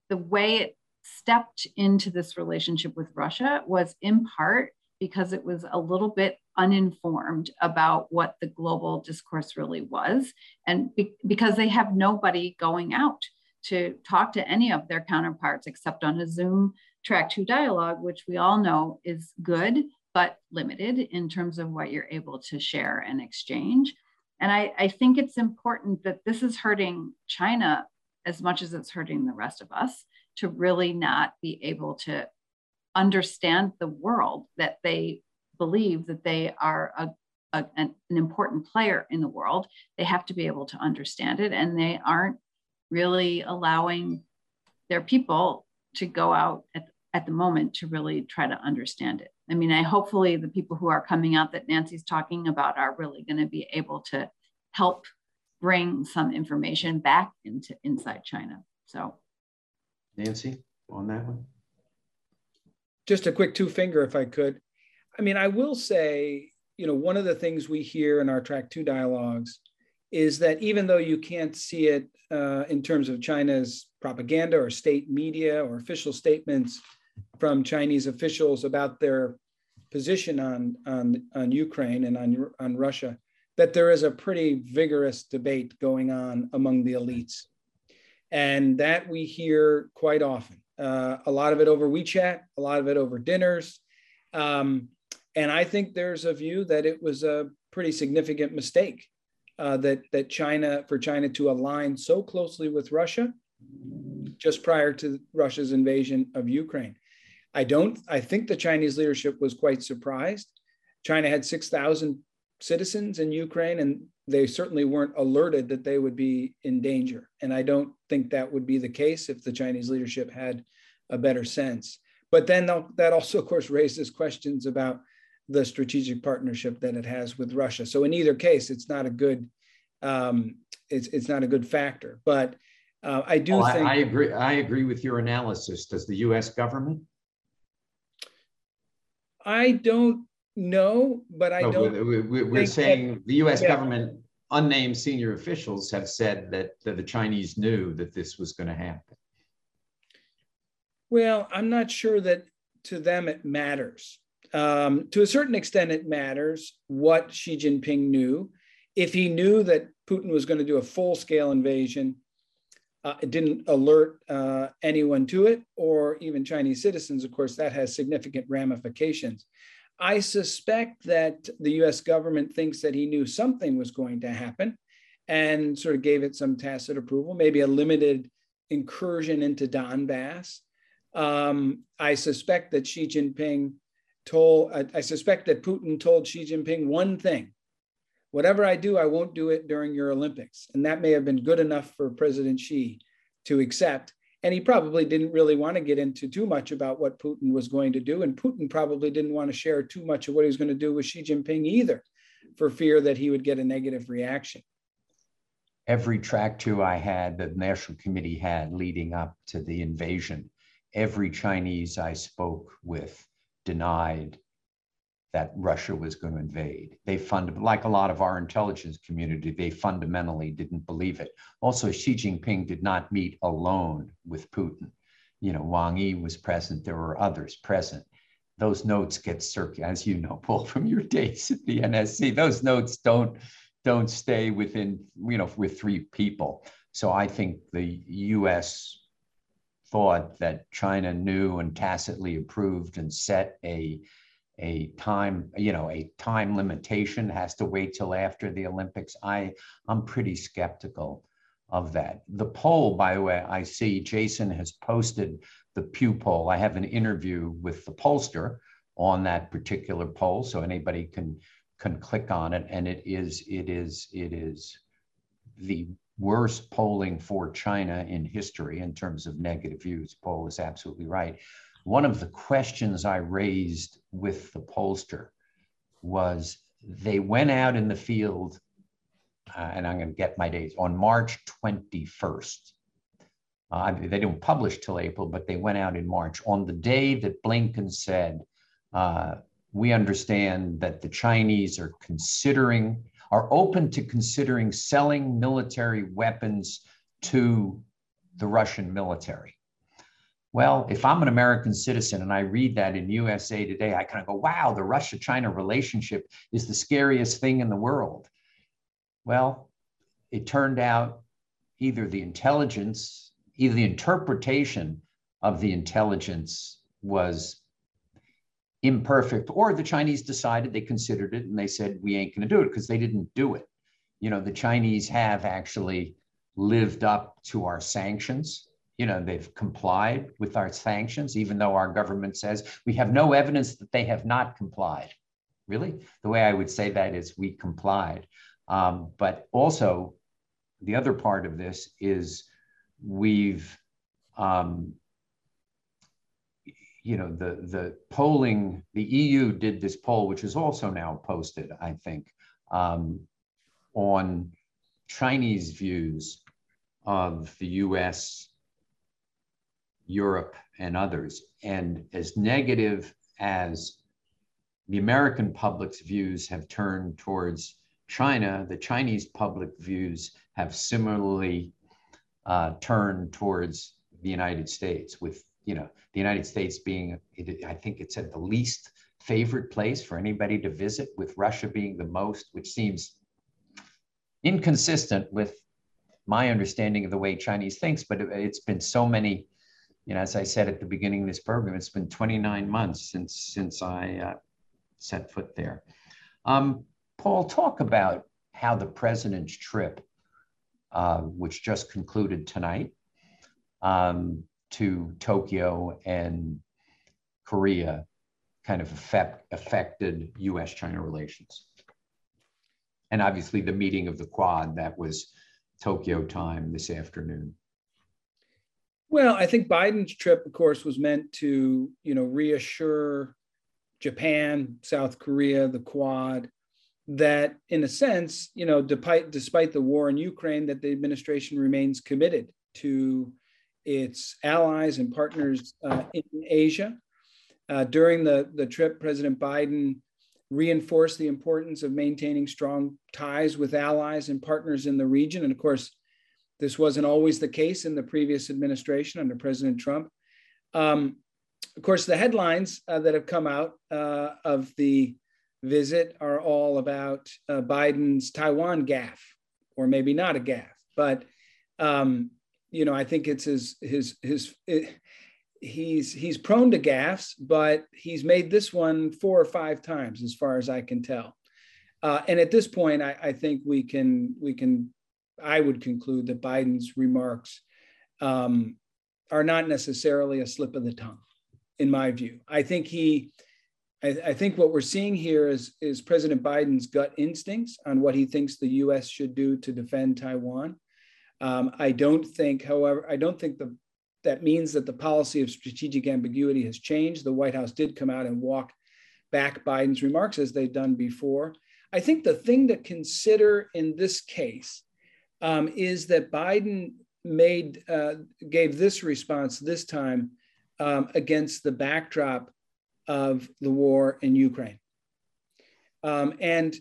the way it stepped into this relationship with Russia was in part because it was a little bit uninformed about what the global discourse really was, and be- because they have nobody going out to talk to any of their counterparts except on a Zoom track two dialogue, which we all know is good, but limited in terms of what you're able to share and exchange. And I, I think it's important that this is hurting China as much as it's hurting the rest of us to really not be able to understand the world that they believe that they are a, a, an, an important player in the world they have to be able to understand it and they aren't really allowing their people to go out at, at the moment to really try to understand it. I mean i hopefully the people who are coming out that nancy's talking about are really going to be able to help bring some information back into inside china. So. Nancy on that one? Just a quick two finger, if I could. I mean, I will say, you know, one of the things we hear in our track two dialogues is that even though you can't see it uh, in terms of China's propaganda or state media or official statements from Chinese officials about their position on, on, on Ukraine and on, on Russia, that there is a pretty vigorous debate going on among the elites. And that we hear quite often uh, a lot of it over WeChat, a lot of it over dinners. Um, and I think there's a view that it was a pretty significant mistake uh, that, that China, for China to align so closely with Russia just prior to Russia's invasion of Ukraine. I don't, I think the Chinese leadership was quite surprised. China had 6,000 citizens in Ukraine, and they certainly weren't alerted that they would be in danger. And I don't think that would be the case if the Chinese leadership had a better sense. But then that also, of course, raises questions about the strategic partnership that it has with Russia. So in either case, it's not a good um, it's it's not a good factor. But uh, I do think I, I agree. I agree with your analysis. Does the U.S. government? I don't know, but I no, don't. We're, we're saying that, the U.S. Yeah. government, unnamed senior officials, have said that, that the Chinese knew that this was going to happen. Well, I'm not sure that to them it matters. Um, to a certain extent, it matters what Xi Jinping knew. If he knew that Putin was going to do a full scale invasion, uh, it didn't alert uh, anyone to it, or even Chinese citizens, of course, that has significant ramifications. I suspect that the US government thinks that he knew something was going to happen and sort of gave it some tacit approval, maybe a limited incursion into Donbass. Um, I suspect that Xi Jinping told, I, I suspect that Putin told Xi Jinping one thing whatever I do, I won't do it during your Olympics. And that may have been good enough for President Xi to accept. And he probably didn't really want to get into too much about what Putin was going to do. And Putin probably didn't want to share too much of what he was going to do with Xi Jinping either, for fear that he would get a negative reaction. Every track two I had, that the National Committee had leading up to the invasion, every Chinese I spoke with denied that Russia was going to invade. They fund, like a lot of our intelligence community, they fundamentally didn't believe it. Also, Xi Jinping did not meet alone with Putin. You know, Wang Yi was present. There were others present. Those notes get circulated, as you know, Paul, from your days at the NSC. Those notes don't don't stay within, you know, with three people. So I think the U.S thought that China knew and tacitly approved and set a a time you know a time limitation has to wait till after the olympics i i'm pretty skeptical of that the poll by the way i see jason has posted the pew poll i have an interview with the pollster on that particular poll so anybody can can click on it and it is it is it is the worst polling for China in history in terms of negative views. Paul is absolutely right. One of the questions I raised with the pollster was they went out in the field, uh, and I'm going to get my dates, on March 21st. Uh, they didn't publish till April, but they went out in March. On the day that Blinken said, uh, we understand that the Chinese are considering, are open to considering selling military weapons to the Russian military. Well, if I'm an American citizen and I read that in USA Today, I kind of go, wow, the Russia China relationship is the scariest thing in the world. Well, it turned out either the intelligence, either the interpretation of the intelligence was imperfect, or the Chinese decided they considered it and they said, we ain't going to do it because they didn't do it. You know, the Chinese have actually lived up to our sanctions you know they've complied with our sanctions even though our government says we have no evidence that they have not complied. Really? The way i would say that is we complied. Um, but also the other part of this is we've um, you know the the polling the eu did this poll which is also now posted i think um, on chinese views of the us Europe, and others. And as negative as the American public's views have turned towards China, the Chinese public views have similarly uh, turned towards the United States, with you know the United States being, I think it said the least favorite place for anybody to visit, with Russia being the most, which seems inconsistent with my understanding of the way Chinese thinks. But it's been so many you know, as I said at the beginning of this program, it's been 29 months since since I uh, set foot there. Um, Paul, talk about how the president's trip, uh, which just concluded tonight, um, to Tokyo and Korea, kind of affect, affected U.S.-China relations. And obviously, the meeting of the Quad that was Tokyo time this afternoon. Well, I think Biden's trip, of course, was meant to, you know, reassure Japan, South Korea, the Quad, that in a sense, you know, despite despite the war in Ukraine, that the administration remains committed to its allies and partners uh, in Asia. Uh, during the, the trip, President Biden reinforced the importance of maintaining strong ties with allies and partners in the region. And of course, this wasn't always the case in the previous administration under President Trump. Um, of course, the headlines uh, that have come out uh, of the visit are all about uh, Biden's Taiwan gaffe, or maybe not a gaffe, but um, you know, I think it's his his his. It, he's he's prone to gaffes, but he's made this one four or five times, as far as I can tell. Uh, and at this point, I, I, think we can we can I would conclude that Biden's remarks um, are not necessarily a slip of the tongue, in my view. I think he, I, I, think what we're seeing here is, is President Biden's gut instincts on what he thinks the U.S. should do to defend Taiwan. Um, I don't think, however, I don't think the, that means that the policy of strategic ambiguity has changed. The White House did come out and walk back Biden's remarks as they've done before. I think the thing to consider in this case um, is that Biden made uh, gave this response this time um, against the backdrop of the war in Ukraine. Um, and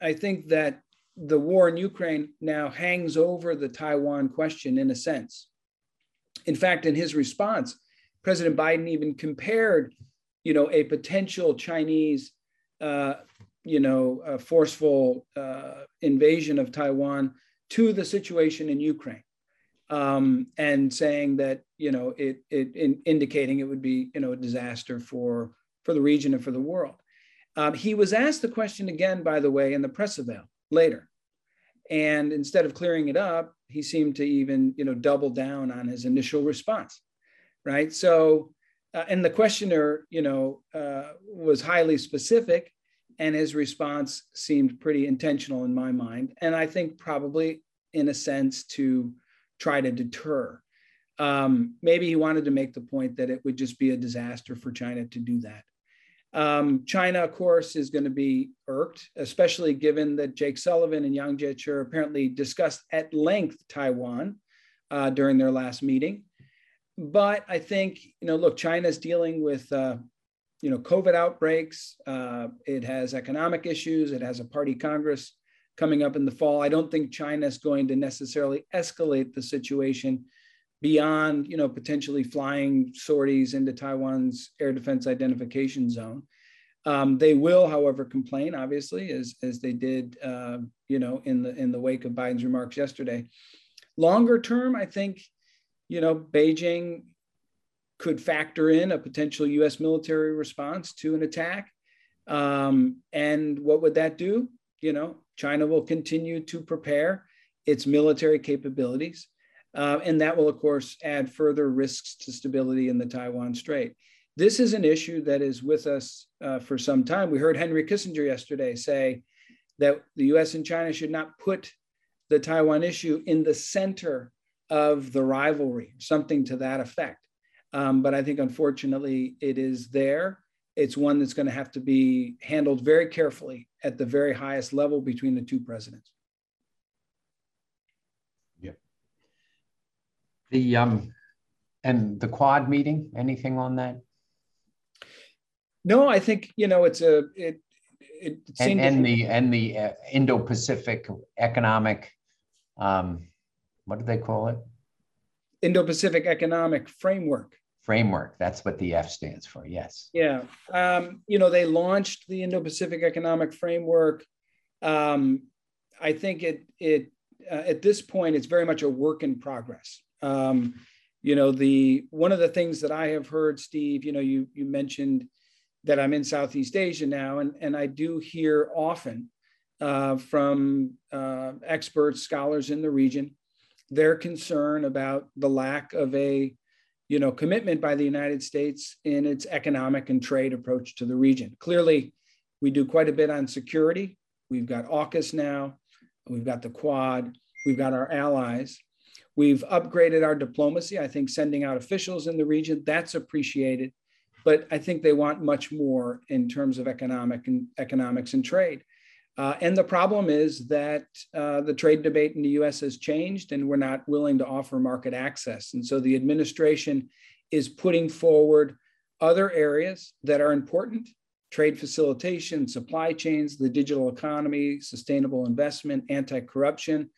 I think that the war in Ukraine now hangs over the Taiwan question in a sense. In fact, in his response, President Biden even compared, you know, a potential Chinese, uh, you know, forceful uh, invasion of Taiwan to the situation in Ukraine, um, and saying that you know it, it in indicating it would be you know a disaster for for the region and for the world. Um, he was asked the question again, by the way, in the press avail later, and instead of clearing it up, he seemed to even you know double down on his initial response, right? So. Uh, and the questioner, you know, uh, was highly specific, and his response seemed pretty intentional in my mind and i think probably in a sense to try to deter Um, maybe he wanted to make the point that it would just be a disaster for China to do that. Um, China, of course, is going to be irked, especially given that Jake Sullivan and Yang Jiechi apparently discussed at length Taiwan uh, during their last meeting. But I think, you know, look, China's dealing with, uh, you know, COVID outbreaks. Uh, it has economic issues. It has a party Congress coming up in the fall. I don't think China is going to necessarily escalate the situation beyond, you know, potentially flying sorties into Taiwan's air defense identification zone. Um, they will, however, complain, obviously, as, as they did, uh, you know, in the in the wake of Biden's remarks yesterday. Longer term, I think, you know, Beijing could factor in a potential U.S. military response to an attack. Um, and what would that do? You know, China will continue to prepare its military capabilities. Uh, and that will, of course, add further risks to stability in the Taiwan Strait. This is an issue that is with us uh, for some time. We heard Henry Kissinger yesterday say that the US and China should not put the Taiwan issue in the center of the rivalry, something to that effect. Um, but I think, unfortunately, it is there. It's one that's going to have to be handled very carefully at the very highest level between the two presidents. The um, and the quad meeting, anything on that? No, I think you know it's a it. It and, and the and the uh, Indo-Pacific economic, um, what do they call it? Indo-Pacific economic framework. Framework. That's what the F stands for. Yes. Yeah. Um, you know, they launched the Indo-Pacific economic framework. Um, I think it it uh, at this point it's very much a work in progress. Um, you know, the one of the things that I have heard, Steve, you know, you you mentioned that I'm in Southeast Asia now, and and I do hear often uh, from uh, experts, scholars in the region, their concern about the lack of a you know commitment by the United States in its economic and trade approach to the region. Clearly, we do quite a bit on security. We've got AUKUS now. We've got the Quad. We've got our allies. We've upgraded our diplomacy. I think sending out officials in the region, that's appreciated. But I think they want much more in terms of economic and economics and trade. Uh, and the problem is that uh, the trade debate in the US has changed and we're not willing to offer market access. And so the administration is putting forward other areas that are important trade facilitation, supply chains, the digital economy, sustainable investment, anti corruption.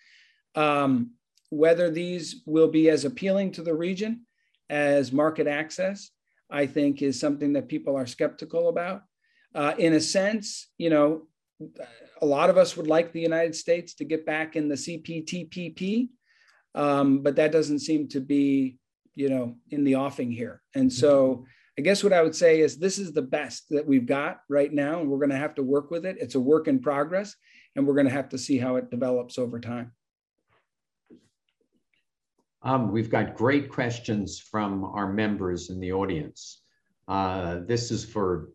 Um, whether these will be as appealing to the region as market access, I think is something that people are skeptical about. Uh, in a sense, you know, a lot of us would like the United States to get back in the CPTPP, um, but that doesn't seem to be, you know, in the offing here. And so I guess what I would say is this is the best that we've got right now, and we're going to have to work with it. It's a work in progress, and we're going to have to see how it develops over time. Um, we've got great questions from our members in the audience. Uh, this is for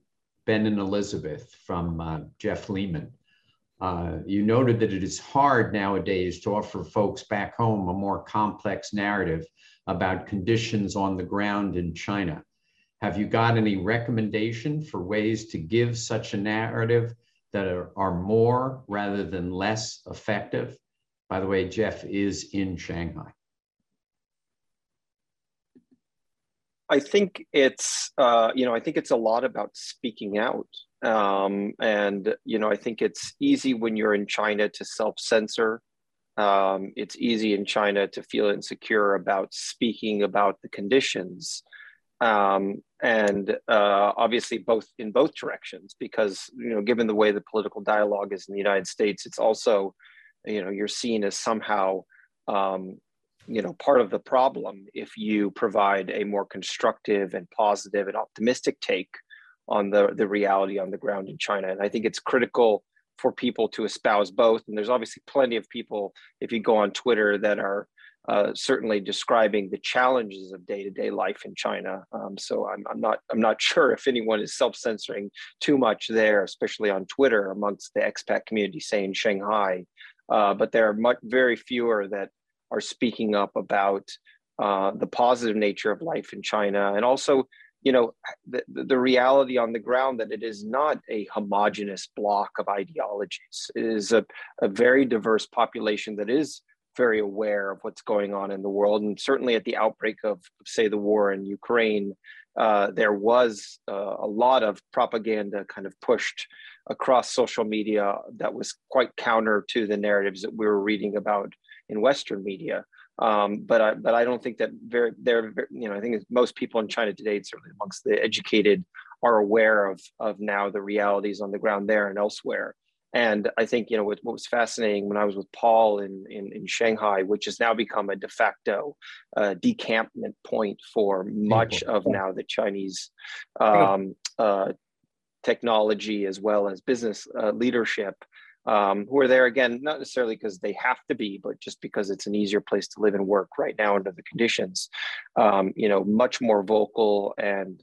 Ben and Elizabeth from uh, Jeff Lehman. Uh, you noted that it is hard nowadays to offer folks back home a more complex narrative about conditions on the ground in China. Have you got any recommendation for ways to give such a narrative that are, are more rather than less effective? By the way, Jeff is in Shanghai. I think it's uh, you know I think it's a lot about speaking out, um, and you know I think it's easy when you're in China to self-censor. Um, it's easy in China to feel insecure about speaking about the conditions, um, and uh, obviously both in both directions because you know given the way the political dialogue is in the United States, it's also you know you're seen as somehow um, you know part of the problem if you provide a more constructive and positive and optimistic take on the the reality on the ground in China and I think it's critical for people to espouse both and there's obviously plenty of people if you go on Twitter that are uh, certainly describing the challenges of day-to-day life in China. Um, so I'm, I'm not I'm not sure if anyone is self-censoring too much there, especially on Twitter amongst the expat community, say in Shanghai. Uh, but there are much very fewer that are speaking up about uh, the positive nature of life in China, and also, you know, the, the reality on the ground that it is not a homogenous block of ideologies. It is a, a very diverse population that is very aware of what's going on in the world. And certainly at the outbreak of, say, the war in Ukraine, uh, there was uh, a lot of propaganda kind of pushed across social media that was quite counter to the narratives that we were reading about in Western media. Um, but I, but I don't think that very there. You know, I think most people in China today, certainly amongst the educated, are aware of of now the realities on the ground there and elsewhere. And I think you know what, what was fascinating when I was with Paul in, in, in Shanghai, which has now become a de facto uh, decampment point for much of now the Chinese um, uh, technology as well as business uh, leadership um, who are there again, not necessarily because they have to be, but just because it's an easier place to live and work right now under the conditions. Um, you know, much more vocal and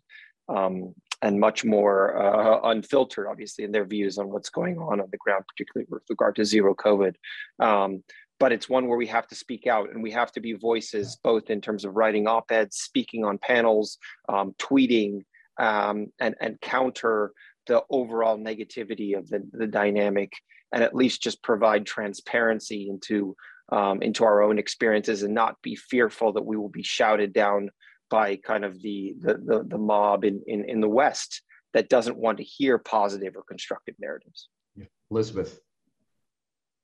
um, and much more uh, unfiltered, obviously, in their views on what's going on on the ground, particularly with regard to zero COVID. Um, but it's one where we have to speak out and we have to be voices both in terms of writing op-eds, speaking on panels, um, tweeting, um, and, and counter the overall negativity of the, the dynamic and at least just provide transparency into um, into our own experiences and not be fearful that we will be shouted down by kind of the the, the, the mob in, in, in the West that doesn't want to hear positive or constructive narratives. Yeah. Elizabeth.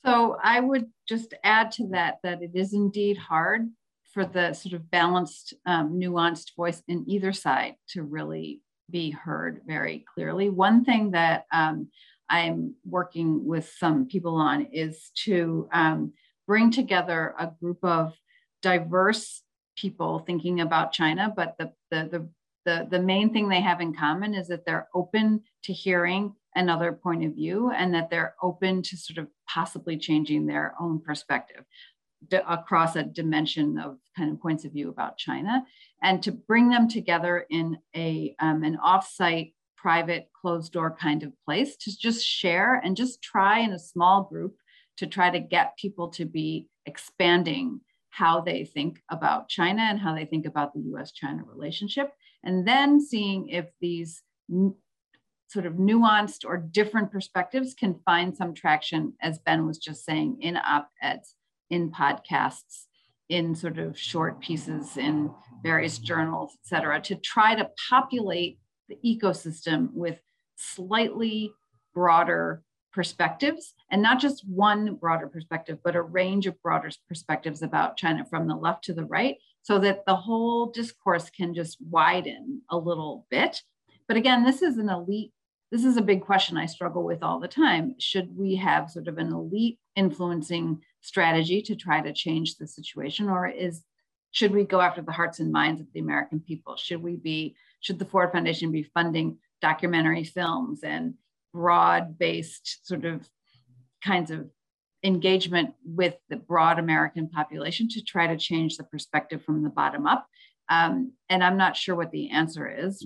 So I would just add to that that it is indeed hard for the sort of balanced, um, nuanced voice in either side to really be heard very clearly. One thing that um, I'm working with some people on is to um, bring together a group of diverse people thinking about China, but the, the, the, the, the main thing they have in common is that they're open to hearing another point of view and that they're open to sort of possibly changing their own perspective across a dimension of kind of points of view about China, and to bring them together in a um, an offsite, private, closed door kind of place to just share and just try in a small group to try to get people to be expanding how they think about China and how they think about the US-China relationship, and then seeing if these sort of nuanced or different perspectives can find some traction, as Ben was just saying, in op-eds in podcasts, in sort of short pieces in various journals, et cetera, to try to populate the ecosystem with slightly broader perspectives and not just one broader perspective, but a range of broader perspectives about China from the left to the right, so that the whole discourse can just widen a little bit. But again, this is an elite this is a big question I struggle with all the time. Should we have sort of an elite influencing strategy to try to change the situation, or is should we go after the hearts and minds of the American people? Should we be should the Ford Foundation be funding documentary films and broad-based sort of kinds of engagement with the broad American population to try to change the perspective from the bottom up? Um, and I'm not sure what the answer is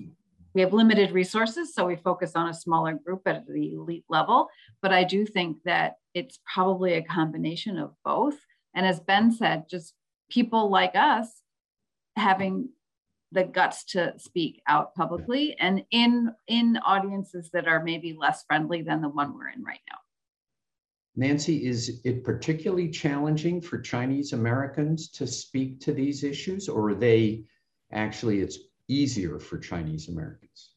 we have limited resources, so we focus on a smaller group at the elite level. But I do think that it's probably a combination of both. And as Ben said, just people like us having the guts to speak out publicly and in in audiences that are maybe less friendly than the one we're in right now. Nancy, is it particularly challenging for Chinese Americans to speak to these issues, or are they actually it's easier for Chinese Americans?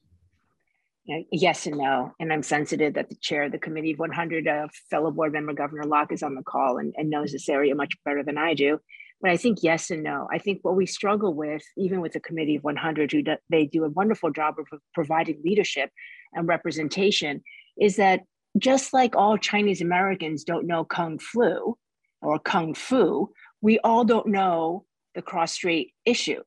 Yes and no. And I'm sensitive that the chair of the Committee of 100, uh, fellow board member Governor Locke, is on the call and, and knows this area much better than I do. But I think yes and no. I think what we struggle with, even with the Committee of 100, who do, they do a wonderful job of providing leadership and representation, is that just like all Chinese Americans don't know Kung Flu or Kung Fu, we all don't know the cross strait issue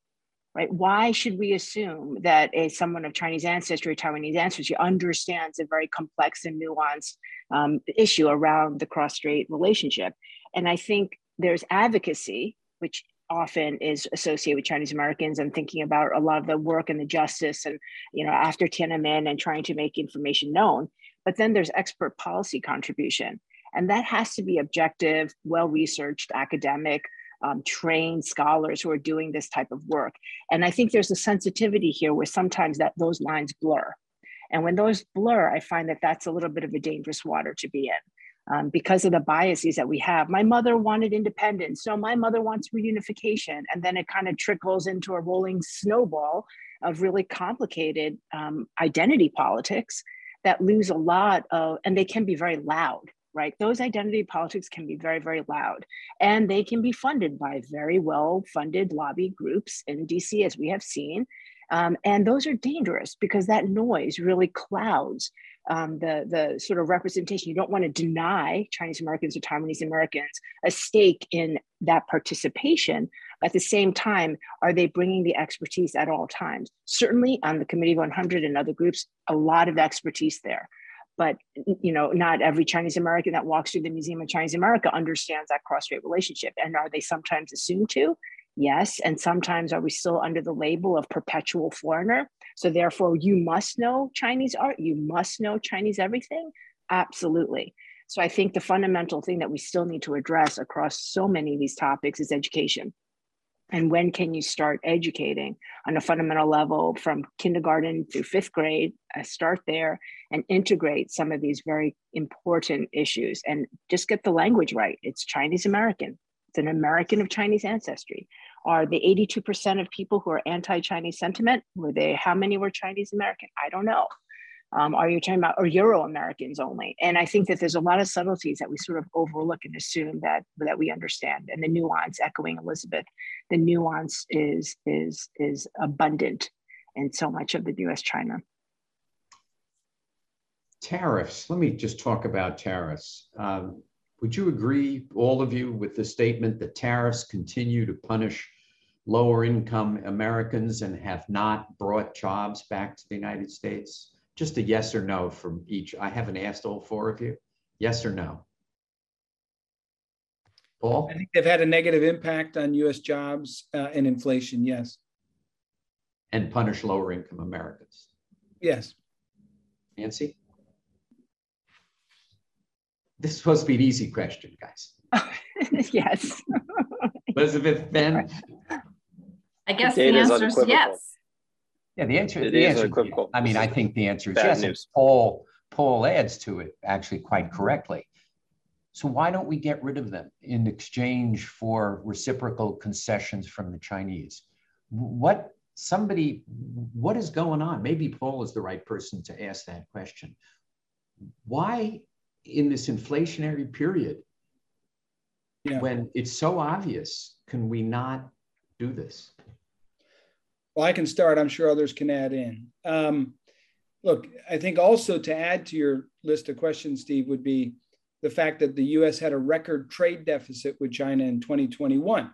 right? Why should we assume that a someone of Chinese ancestry, Taiwanese ancestry, understands a very complex and nuanced um, issue around the cross-strait relationship? And I think there's advocacy, which often is associated with Chinese Americans and thinking about a lot of the work and the justice and you know after Tiananmen and trying to make information known. But then there's expert policy contribution, and that has to be objective, well researched, academic, um, trained scholars who are doing this type of work. And I think there's a sensitivity here where sometimes that those lines blur. And when those blur, I find that that's a little bit of a dangerous water to be in. Um, because of the biases that we have. My mother wanted independence, so my mother wants reunification. And then it kind of trickles into a rolling snowball of really complicated um, identity politics that lose a lot of, and they can be very loud, right? Those identity politics can be very, very loud, and they can be funded by very well funded lobby groups in DC, as we have seen. Um, and those are dangerous because that noise really clouds um, the, the sort of representation. You don't want to deny Chinese Americans or Taiwanese Americans a stake in that participation. At the same time, are they bringing the expertise at all times? Certainly on the Committee 100 and other groups, a lot of expertise there but you know not every chinese american that walks through the museum of chinese america understands that cross-strait relationship and are they sometimes assumed to? Yes and sometimes are we still under the label of perpetual foreigner? So therefore you must know chinese art you must know chinese everything? Absolutely. So i think the fundamental thing that we still need to address across so many of these topics is education and when can you start educating? On a fundamental level from kindergarten through fifth grade start there and integrate some of these very important issues and just get the language right. It's chinese american. It's an american of chinese ancestry. Are the 82% of people who are anti-chinese sentiment were they how many were chinese american? I don't know um, are you talking about or Euro Americans only? And I think that there's a lot of subtleties that we sort of overlook and assume that that we understand. And the nuance, echoing Elizabeth, the nuance is is is abundant in so much of the U.S. China. Tariffs. Let me just talk about tariffs. Um, would you agree, all of you, with the statement that tariffs continue to punish lower income Americans and have not brought jobs back to the United States? Just a yes or no from each. I haven't asked all four of you. Yes or no? Paul? I think they've had a negative impact on US jobs uh, and inflation, yes. And punish lower income Americans? Yes. Nancy? This is supposed to be an easy question, guys. yes. Elizabeth, Ben? I guess the, the answer is yes. Yeah, the answer, it the answer, equivocal. I mean, I think the answer is yes. News. Paul, Paul adds to it actually quite correctly. So why don't we get rid of them in exchange for reciprocal concessions from the Chinese? What somebody, what is going on? Maybe Paul is the right person to ask that question. Why in this inflationary period, yeah. when it's so obvious, can we not do this? Well, I can start. I'm sure others can add in. Um, look, I think also to add to your list of questions, Steve, would be the fact that the US had a record trade deficit with China in 2021.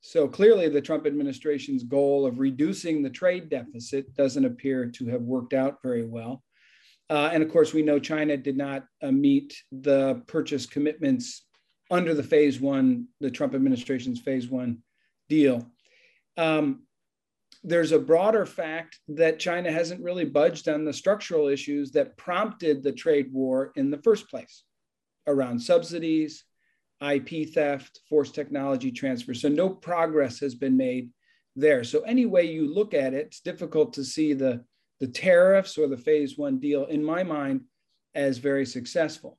So clearly, the Trump administration's goal of reducing the trade deficit doesn't appear to have worked out very well. Uh, and of course, we know China did not uh, meet the purchase commitments under the phase one, the Trump administration's phase one deal. Um, there's a broader fact that China hasn't really budged on the structural issues that prompted the trade war in the first place around subsidies, IP theft, forced technology transfer. So no progress has been made there. So any way you look at it, it's difficult to see the, the tariffs or the phase one deal, in my mind, as very successful.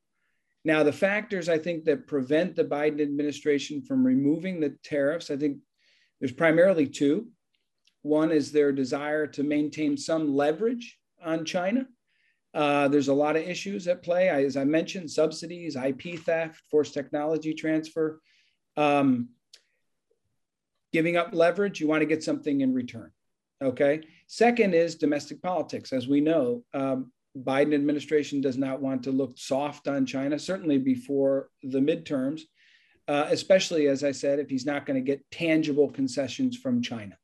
Now, the factors I think that prevent the Biden administration from removing the tariffs, I think there's primarily two. One is their desire to maintain some leverage on China. Uh, there's a lot of issues at play. I, as I mentioned, subsidies, IP theft, forced technology transfer. Um, giving up leverage, you want to get something in return. Okay. Second is domestic politics. As we know, um, Biden administration does not want to look soft on China, certainly before the midterms, uh, especially as I said, if he's not going to get tangible concessions from China.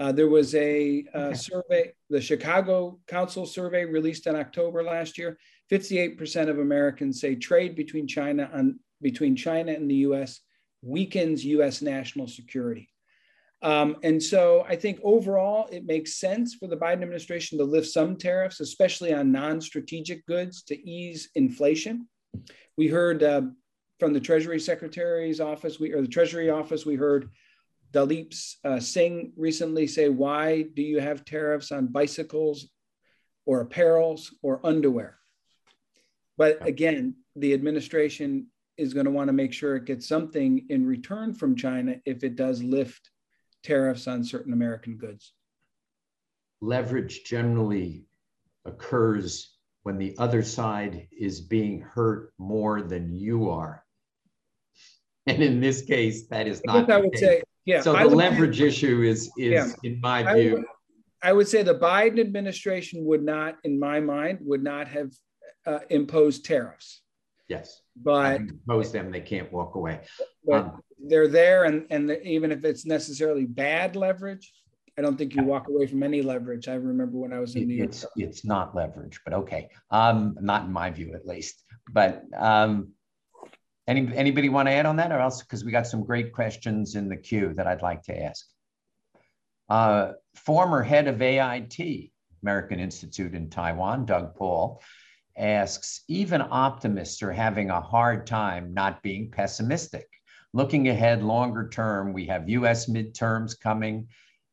Uh, there was a uh, survey, the Chicago Council survey released in October last year. 58% of Americans say trade between China and between China and the U.S. weakens U.S. national security. Um, and so I think overall it makes sense for the Biden administration to lift some tariffs, especially on non-strategic goods, to ease inflation. We heard uh, from the Treasury Secretary's office, we or the Treasury office, we heard Daleep uh, Singh recently say, "Why do you have tariffs on bicycles, or apparels, or underwear?" But again, the administration is going to want to make sure it gets something in return from China if it does lift tariffs on certain American goods. Leverage generally occurs when the other side is being hurt more than you are. And in this case, that is not. I, I would case. say, yeah. So the leverage issue is, is yeah, in my I view. would, I would say the Biden administration would not, in my mind, would not have uh, imposed tariffs. Yes. But impose them, they can't walk away. But um, they're there, and and even if it's necessarily bad leverage, I don't think you walk away from any leverage. I remember when I was in New York. It's it's not leverage, but okay. Um, not in my view, at least. But um, any anybody want to add on that, or else because we got some great questions in the queue that I'd like to ask. Uh, former head of AIT, American Institute in Taiwan, Doug Paal, asks, even optimists are having a hard time not being pessimistic. Looking ahead longer term, we have US midterms coming,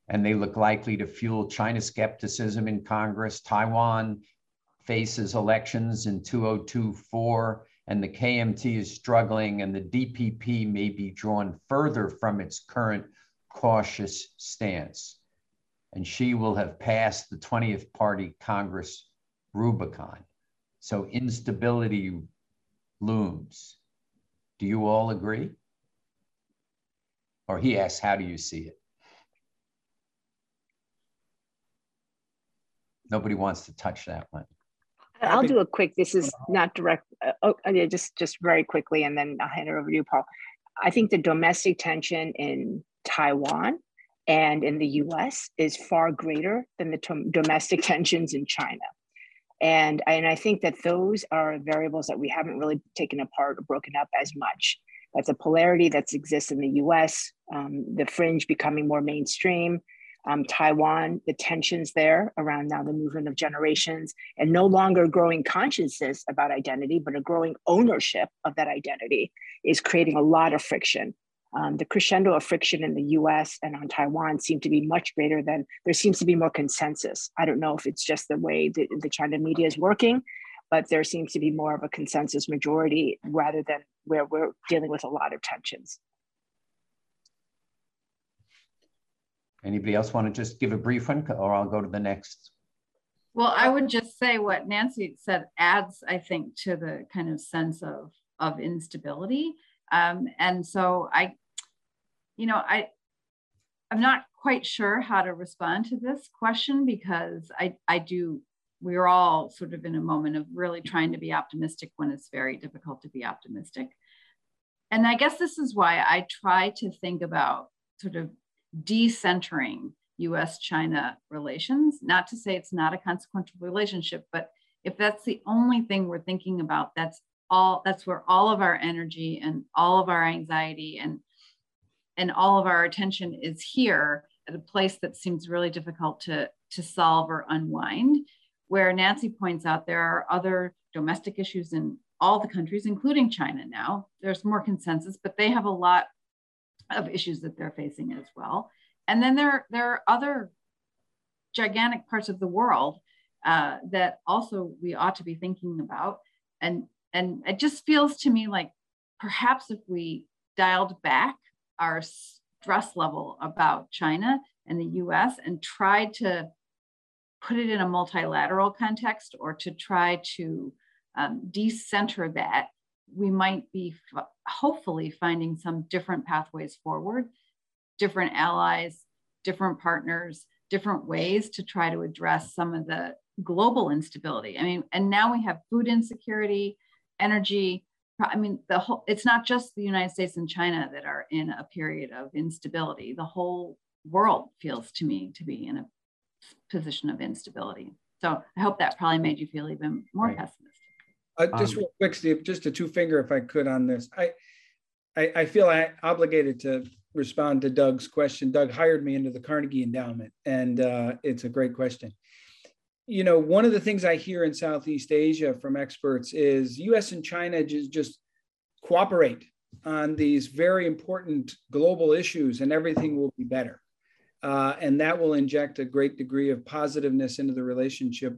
and they look likely to fuel China skepticism in Congress. Taiwan faces elections in 2024, and the KMT is struggling, and the DPP may be drawn further from its current cautious stance. And Xi will have passed the 20th Party Congress Rubicon. So instability looms. Do you all agree? Or he asks, how do you see it? Nobody wants to touch that one. I'll do a quick, this is not direct, uh, oh, yeah, just, just very quickly, and then I'll hand it over to you, Paul. I think the domestic tension in Taiwan and in the US is far greater than the domestic tensions in China. And, and I think that those are variables that we haven't really taken apart or broken up as much. That's a polarity that exists in the US, um, the fringe becoming more mainstream, um, Taiwan, the tensions there around now the movement of generations, and no longer growing consciousness about identity, but a growing ownership of that identity is creating a lot of friction. Um, the crescendo of friction in the US and on Taiwan seem to be much greater than there seems to be more consensus. I don't know if it's just the way the, the China media is working, but there seems to be more of a consensus majority rather than where we're dealing with a lot of tensions. Anybody else want to just give a brief one or I'll go to the next? Well, I would just say what Nancy said adds, I think, to the kind of sense of, of instability. Um, and so I, you know, I, I'm not quite sure how to respond to this question because I, I do, we're all sort of in a moment of really trying to be optimistic when it's very difficult to be optimistic. And I guess this is why I try to think about sort of decentering US China relations. Not to say it's not a consequential relationship, but if that's the only thing we're thinking about, that's all that's where all of our energy and all of our anxiety and and all of our attention is here at a place that seems really difficult to to solve or unwind where nancy points out there are other domestic issues in all the countries including china now there's more consensus but they have a lot of issues that they're facing as well. And then there there are other gigantic parts of the world uh, that also we ought to be thinking about. And and it just feels to me like perhaps if we dialed back our stress level about China and the US and tried to put it in a multilateral context or to try to um, decenter that, we might be f- hopefully finding some different pathways forward, different allies, different partners, different ways to try to address some of the global instability. I mean, and now we have food insecurity, energy. I mean, the whole, it's not just the United States and China that are in a period of instability. The whole world feels to me to be in a position of instability. So I hope that probably made you feel even more right. pessimistic. Uh, just um, real quick, Steve, just a two finger, if I could, on this. I, I, I feel I obligated to respond to Doug's question. Doug hired me into the Carnegie Endowment, and uh, it's a great question you know, one of the things I hear in Southeast Asia from experts is US and China just, just cooperate on these very important global issues, and everything will be better. Uh, and that will inject a great degree of positiveness into the relationship.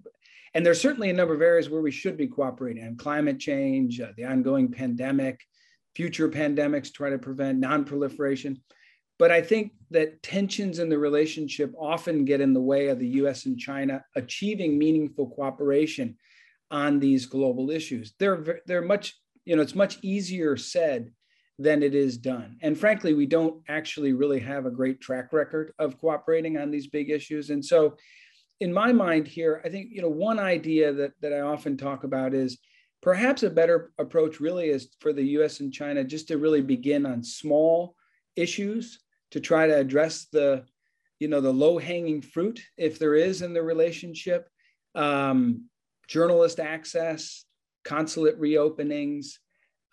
And there's certainly a number of areas where we should be cooperating on climate change, uh, the ongoing pandemic, future pandemics, try to prevent non-proliferation. But I think that tensions in the relationship often get in the way of the US and China achieving meaningful cooperation on these global issues. They're, they're much, you know, it's much easier said than it is done. And frankly, we don't actually really have a great track record of cooperating on these big issues. And so, in my mind here, I think, you know, one idea that, that I often talk about is perhaps a better approach really is for the US and China just to really begin on small issues to try to address the, you know, the low hanging fruit, if there is in the relationship, um, journalist access, consulate reopenings,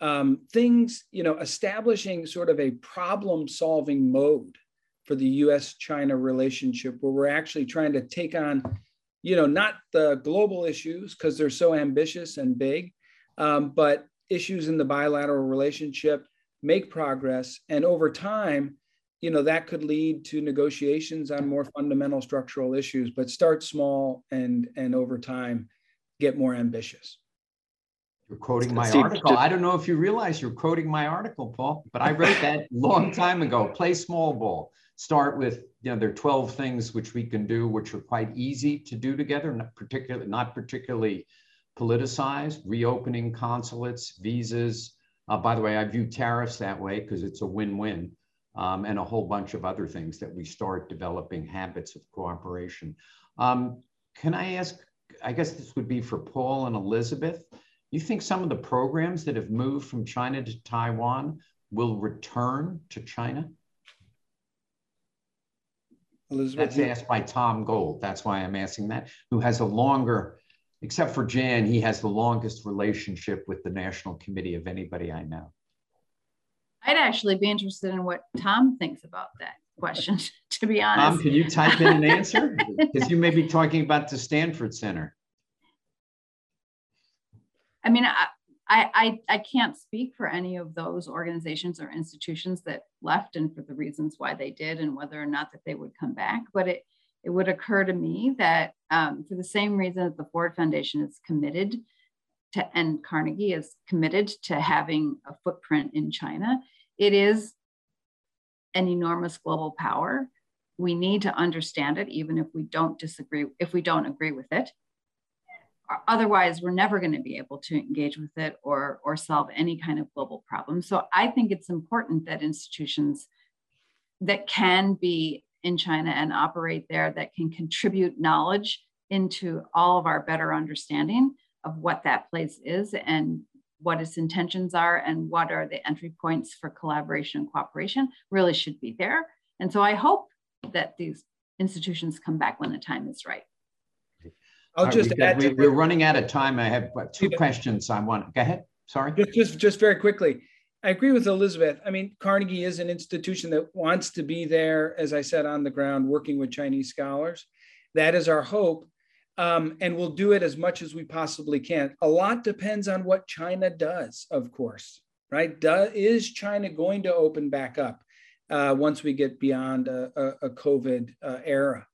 um, things, you know, establishing sort of a problem solving mode for the US China relationship where we're actually trying to take on, you know, not the global issues because they're so ambitious and big, um, but issues in the bilateral relationship, make progress. And over time, you know, that could lead to negotiations on more fundamental structural issues, but start small and, and over time get more ambitious. You're quoting my Steve, article. Just, I don't know if you realize you're quoting my article, Paul, but I wrote that long time ago. Play small ball. Start with, you know, there are 12 things which we can do, which are quite easy to do together, not particularly, not particularly politicized, reopening consulates, visas. Uh, by the way, I view tariffs that way because it's a win-win. Um, and a whole bunch of other things that we start developing habits of cooperation. Um, can I ask, I guess this would be for Paul and Elizabeth. You think some of the programs that have moved from China to Taiwan will return to China? Elizabeth, That's asked by Tom Gold. That's why I'm asking that, who has a longer, except for Jan, he has the longest relationship with the National Committee of anybody I know. I'd actually be interested in what Tom thinks about that question, to be honest. Tom, can you type in an answer? Because you may be talking about the Stanford Center. I mean, I, I, I can't speak for any of those organizations or institutions that left and for the reasons why they did and whether or not that they would come back. But it, it would occur to me that um, for the same reason that the Ford Foundation is committed to, and Carnegie is committed to having a footprint in China, it is an enormous global power. We need to understand it, even if we don't disagree, if we don't agree with it otherwise we're never going to be able to engage with it or or solve any kind of global problem. So i think it's important that institutions that can be in china and operate there that can contribute knowledge into all of our better understanding of what that place is and what its intentions are and what are the entry points for collaboration and cooperation really should be there. And so i hope that these institutions come back when the time is right I'll right, just add. We, are running out of time. I have two questions I want. Go ahead. Sorry. Just, just, just very quickly. I agree with Elizabeth. I mean, Carnegie is an institution that wants to be there, as I said, on the ground, working with Chinese scholars. That is our hope. Um, and we'll do it as much as we possibly can. A lot depends on what China does, of course, right? Do, is China going to open back up uh, once we get beyond a, a, a COVID uh, era?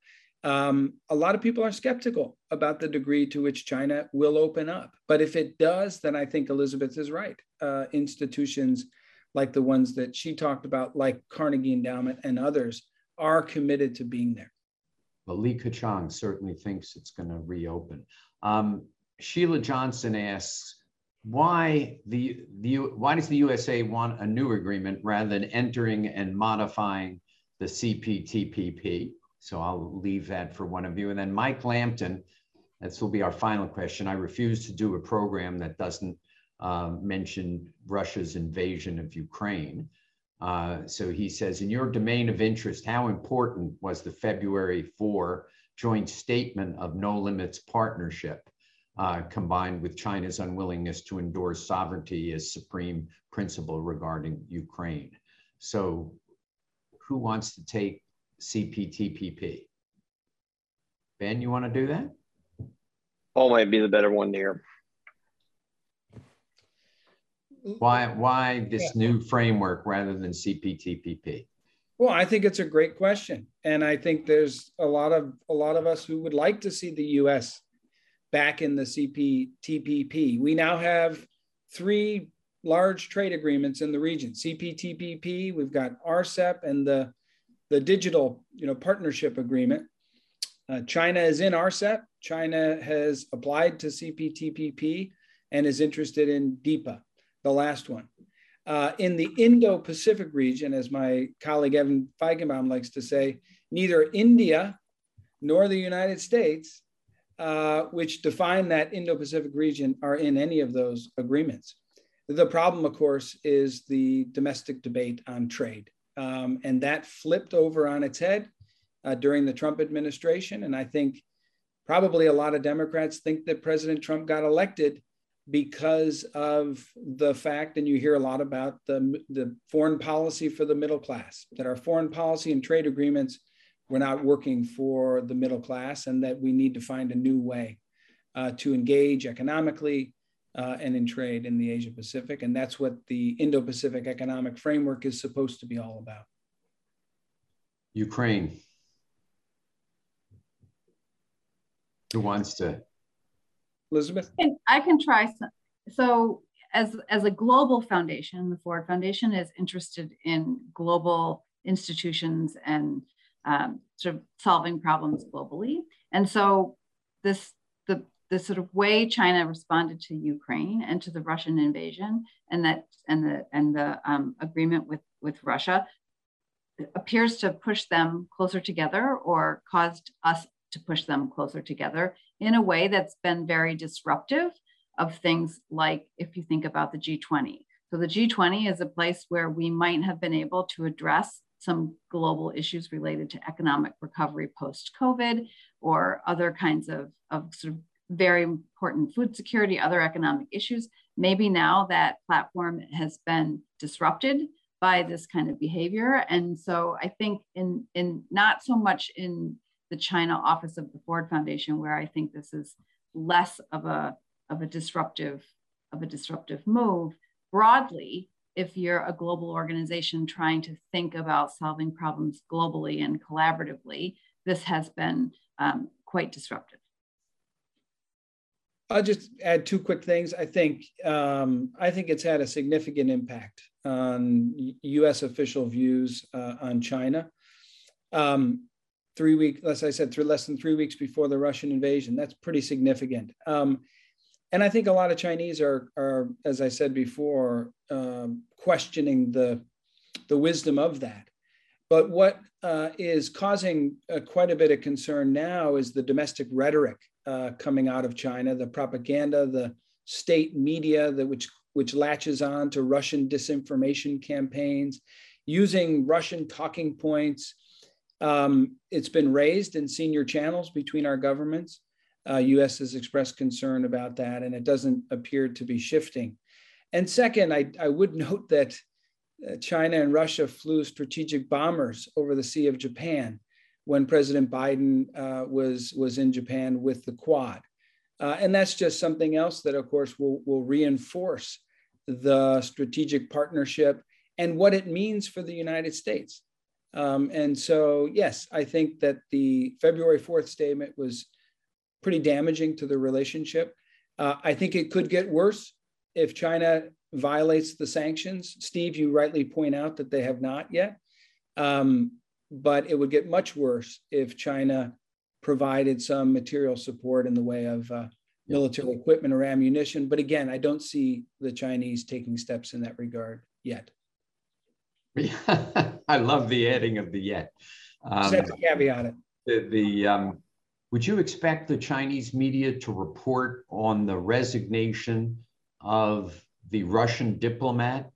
Um, a lot of people are skeptical about the degree to which China will open up. But if it does, then I think Elizabeth is right. Uh, institutions like the ones that she talked about, like Carnegie Endowment and others, are committed to being there. Well, Li Keqiang certainly thinks it's going to reopen. Um, Sheila Johnson asks, why the, the why does the USA want a new agreement rather than entering and modifying the CPTPP? So I'll leave that for one of you. And then Mike Lampton, this will be our final question. I refuse to do a program that doesn't uh, mention Russia's invasion of Ukraine. Uh, so he says, in your domain of interest, how important was the February 4 joint statement of no limits partnership uh, combined with China's unwillingness to endorse sovereignty as supreme principle regarding Ukraine? So who wants to take CPTPP. Ben, you want to do that? Paul might be the better one here. Why, why this yeah. new framework rather than CPTPP? Well, I think it's a great question, and I think there's a lot of a lot of us who would like to see the U.S. back in the CPTPP. We now have three large trade agreements in the region: CPTPP. We've got RCEP and the the digital, you know, partnership agreement. Uh, China is in RCEP. China has applied to CPTPP and is interested in DEPA, the last one. Uh, in the Indo Pacific region, as my colleague Evan Feigenbaum likes to say, neither India nor the United States, uh, which define that Indo Pacific region, are in any of those agreements. The problem, of course, is the domestic debate on trade. Um, and that flipped over on its head uh, during the Trump administration. And I think probably a lot of Democrats think that President Trump got elected because of the fact, and you hear a lot about the, the foreign policy for the middle class, that our foreign policy and trade agreements were not working for the middle class, and that we need to find a new way uh, to engage economically uh, and in trade in the Asia Pacific. And that's what the Indo Pacific Economic Framework is supposed to be all about. Ukraine. Who wants to Elizabeth? I can try some. So as, as a global foundation, the Ford Foundation is interested in global institutions and um, sort of solving problems globally. And so this the the sort of way China responded to Ukraine and to the Russian invasion and that and the and the um, agreement with with Russia appears to push them closer together or caused us to push them closer together in a way that's been very disruptive of things like if you think about the G20. So the G20 is a place where we might have been able to address some global issues related to economic recovery post COVID or other kinds of, of sort of very important food security, other economic issues. Maybe now that platform has been disrupted by this kind of behavior. And so I think in, in not so much in the China office of the Ford Foundation, where I think this is less of a of a disruptive of a disruptive move. Broadly, if you're a global organization trying to think about solving problems globally and collaboratively, this has been um, quite disruptive. I'll just add two quick things. I think um, I think it's had a significant impact on U.S. official views uh, on China. Um, three weeks, as I said, through less than three weeks before the Russian invasion. That's pretty significant. Um, and I think a lot of Chinese are, are as I said before, um, questioning the, the wisdom of that. But what uh, is causing uh, quite a bit of concern now is the domestic rhetoric uh, coming out of China, the propaganda, the state media that which which latches on to Russian disinformation campaigns, using Russian talking points um, it's been raised in senior channels between our governments. Uh, U.S. has expressed concern about that, and it doesn't appear to be shifting. And second, I, I would note that uh, China and Russia flew strategic bombers over the Sea of Japan when President Biden uh, was, was in Japan with the Quad. Uh, and that's just something else that, of course, will, will reinforce the strategic partnership and what it means for the United States. Um, and so, yes, I think that the February 4th statement was pretty damaging to the relationship. Uh, I think it could get worse if China violates the sanctions. Steve, you rightly point out that they have not yet. Um, but it would get much worse if China provided some material support in the way of uh, military equipment or ammunition. But again, I don't see the Chinese taking steps in that regard yet. I love the adding of the yet. Um, That's a caveat. The, the um, would you expect the Chinese media to report on the resignation of the Russian diplomat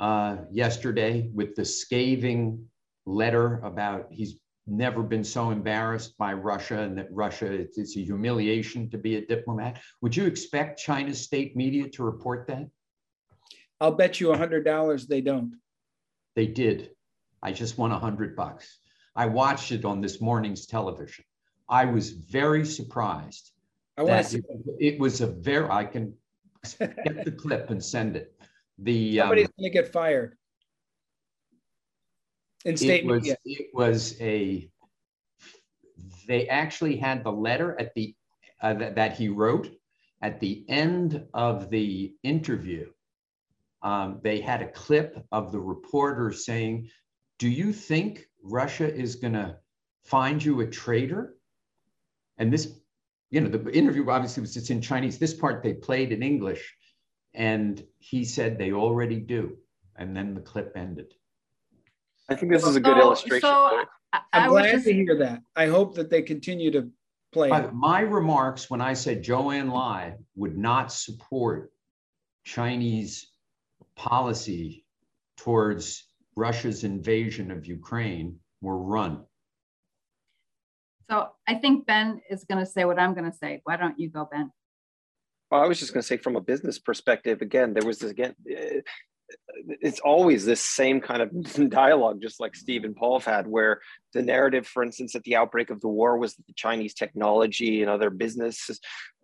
uh, yesterday with the scathing letter about he's never been so embarrassed by Russia and that Russia, it's, it's a humiliation to be a diplomat. Would you expect China's state media to report that? I'll bet you a $100 they don't. They did. I just won a hundred bucks. I watched it on this morning's television. I was very surprised. I want to see it, it was a very, I can get the clip and send it. The somebody's um, going to get fired in state it was, media. It was a. They actually had the letter at the uh, that, that he wrote at the end of the interview. Um, they had a clip of the reporter saying, "Do you think Russia is going to find you a traitor?" And this, you know, the interview obviously was just in Chinese. This part they played in English, and he said they already do. And then the clip ended. I think this is a good so, illustration. So I, am glad just... to hear that. I hope that they continue to play. My, my remarks when I said Zhou Enlai would not support Chinese policy towards Russia's invasion of Ukraine were run. So I think Ben is going to say what I'm going to say. Why don't you go, Ben? Well, I was just going to say, from a business perspective, again, there was this again it's always this same kind of dialogue, just like Steve and Paul have had, where the narrative, for instance, at the outbreak of the war was that the Chinese technology and other business,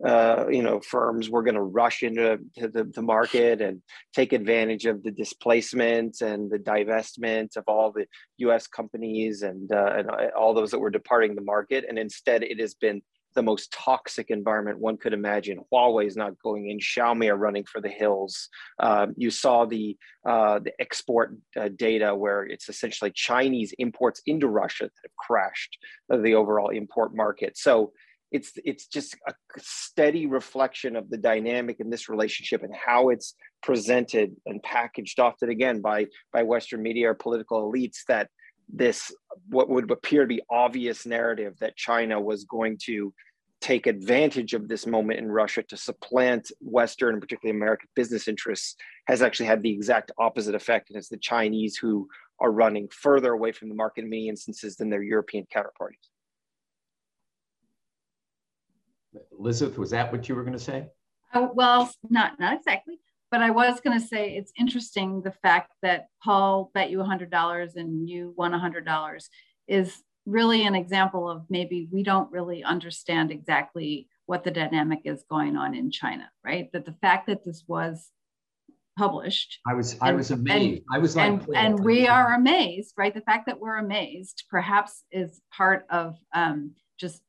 uh, you know, firms were going to rush into the, the, market and take advantage of the displacement and the divestment of all the U.S. companies and, uh, and uh, all those that were departing the market. And instead, it has been the most toxic environment one could imagine. Huawei is not going in. Xiaomi are running for the hills. Um, you saw the uh, the export uh, data where it's essentially Chinese imports into Russia that have crashed the overall import market. So it's it's just a steady reflection of the dynamic in this relationship and how it's presented and packaged often again by by Western media or political elites that this what would appear to be obvious narrative that China was going to take advantage of this moment in Russia to supplant Western and particularly American business interests has actually had the exact opposite effect. And it's the Chinese who are running further away from the market in many instances than their European counterparties. Elizabeth, was that what you were going to say? Uh, well, not not exactly, but I was going to say it's interesting the fact that Paul bet you $100 and you won $100 is really an example of maybe we don't really understand exactly what the dynamic is going on in China, right? That the fact that this was published. I was I was amazed. And, I was like, and, and we are amazed, right? The fact that we're amazed perhaps is part of um, just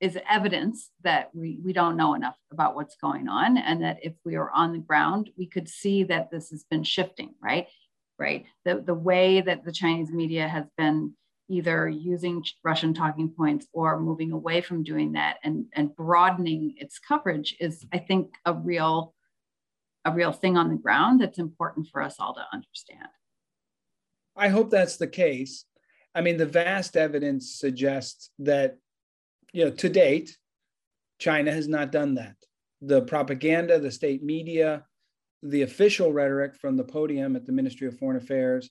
is evidence that we we don't know enough about what's going on, and that if we are on the ground, we could see that this has been shifting, right? Right. The the way that the Chinese media has been either using Russian talking points or moving away from doing that and, and broadening its coverage is, I think, a real a real thing on the ground that's important for us all to understand. I hope that's the case. I mean, the vast evidence suggests that, you know, to date, China has not done that. The propaganda, the state media, the official rhetoric from the podium at the Ministry of Foreign Affairs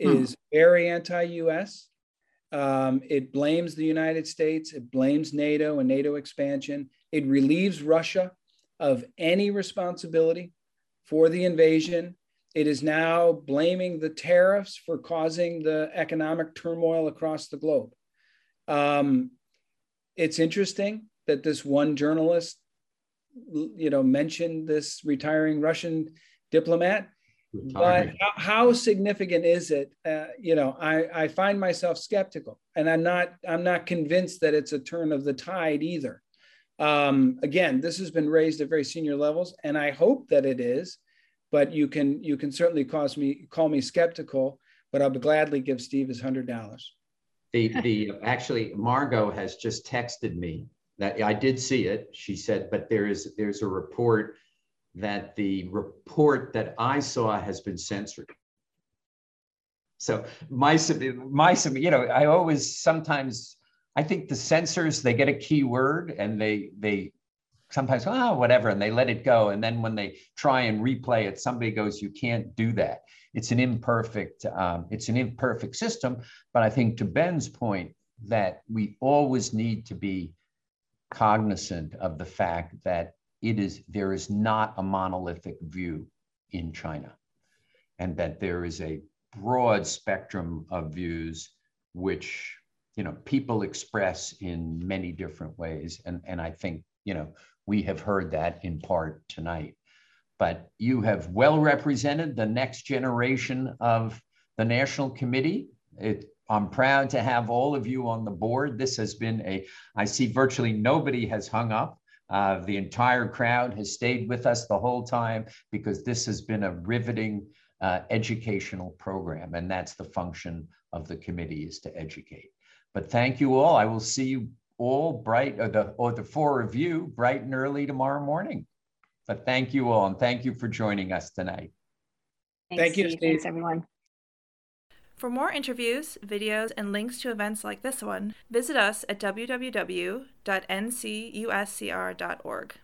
hmm. is hmm. very anti US. Um, it blames the United States, it blames NATO and NATO expansion. It relieves Russia of any responsibility for the invasion. It is now blaming the tariffs for causing the economic turmoil across the globe. Um, it's interesting that this one journalist, you know, mentioned this retiring Russian diplomat but how, how, significant is it uh, you know I, I find myself skeptical and i'm not i'm not convinced that it's a turn of the tide either. Um, again this has been raised at very senior levels and i hope that it is but you can you can certainly cause me call me skeptical but i'll gladly give steve his hundred dollars the the actually margot has just texted me that i did see it she said but there is there's a report that the report that I saw has been censored. So my, my, you know, I always sometimes I think the censors they get a key word and they they sometimes oh whatever and they let it go. And then when they try and replay it somebody goes you can't do that. It's an imperfect um, it's an imperfect system, but I think to Ben's point that we always need to be cognizant of the fact that it is there is not a monolithic view in China, and that there is a broad spectrum of views which you know people express in many different ways, and and I think you know we have heard that in part tonight. but you have well represented the next generation of the National Committee. It, I'm proud to have all of you on the board. This has been a, I see virtually nobody has hung up. Uh, the entire crowd has stayed with us the whole time because this has been a riveting uh, educational program, and that's the function of the committee is to educate. But thank you all. I will see you all bright, or the, or the four of you, bright and early tomorrow morning. But thank you all, and thank you for joining us tonight. Thanks, thank you, Steve. Thanks, everyone. For more interviews, videos, and links to events like this one, visit us at www.ncuscr.org.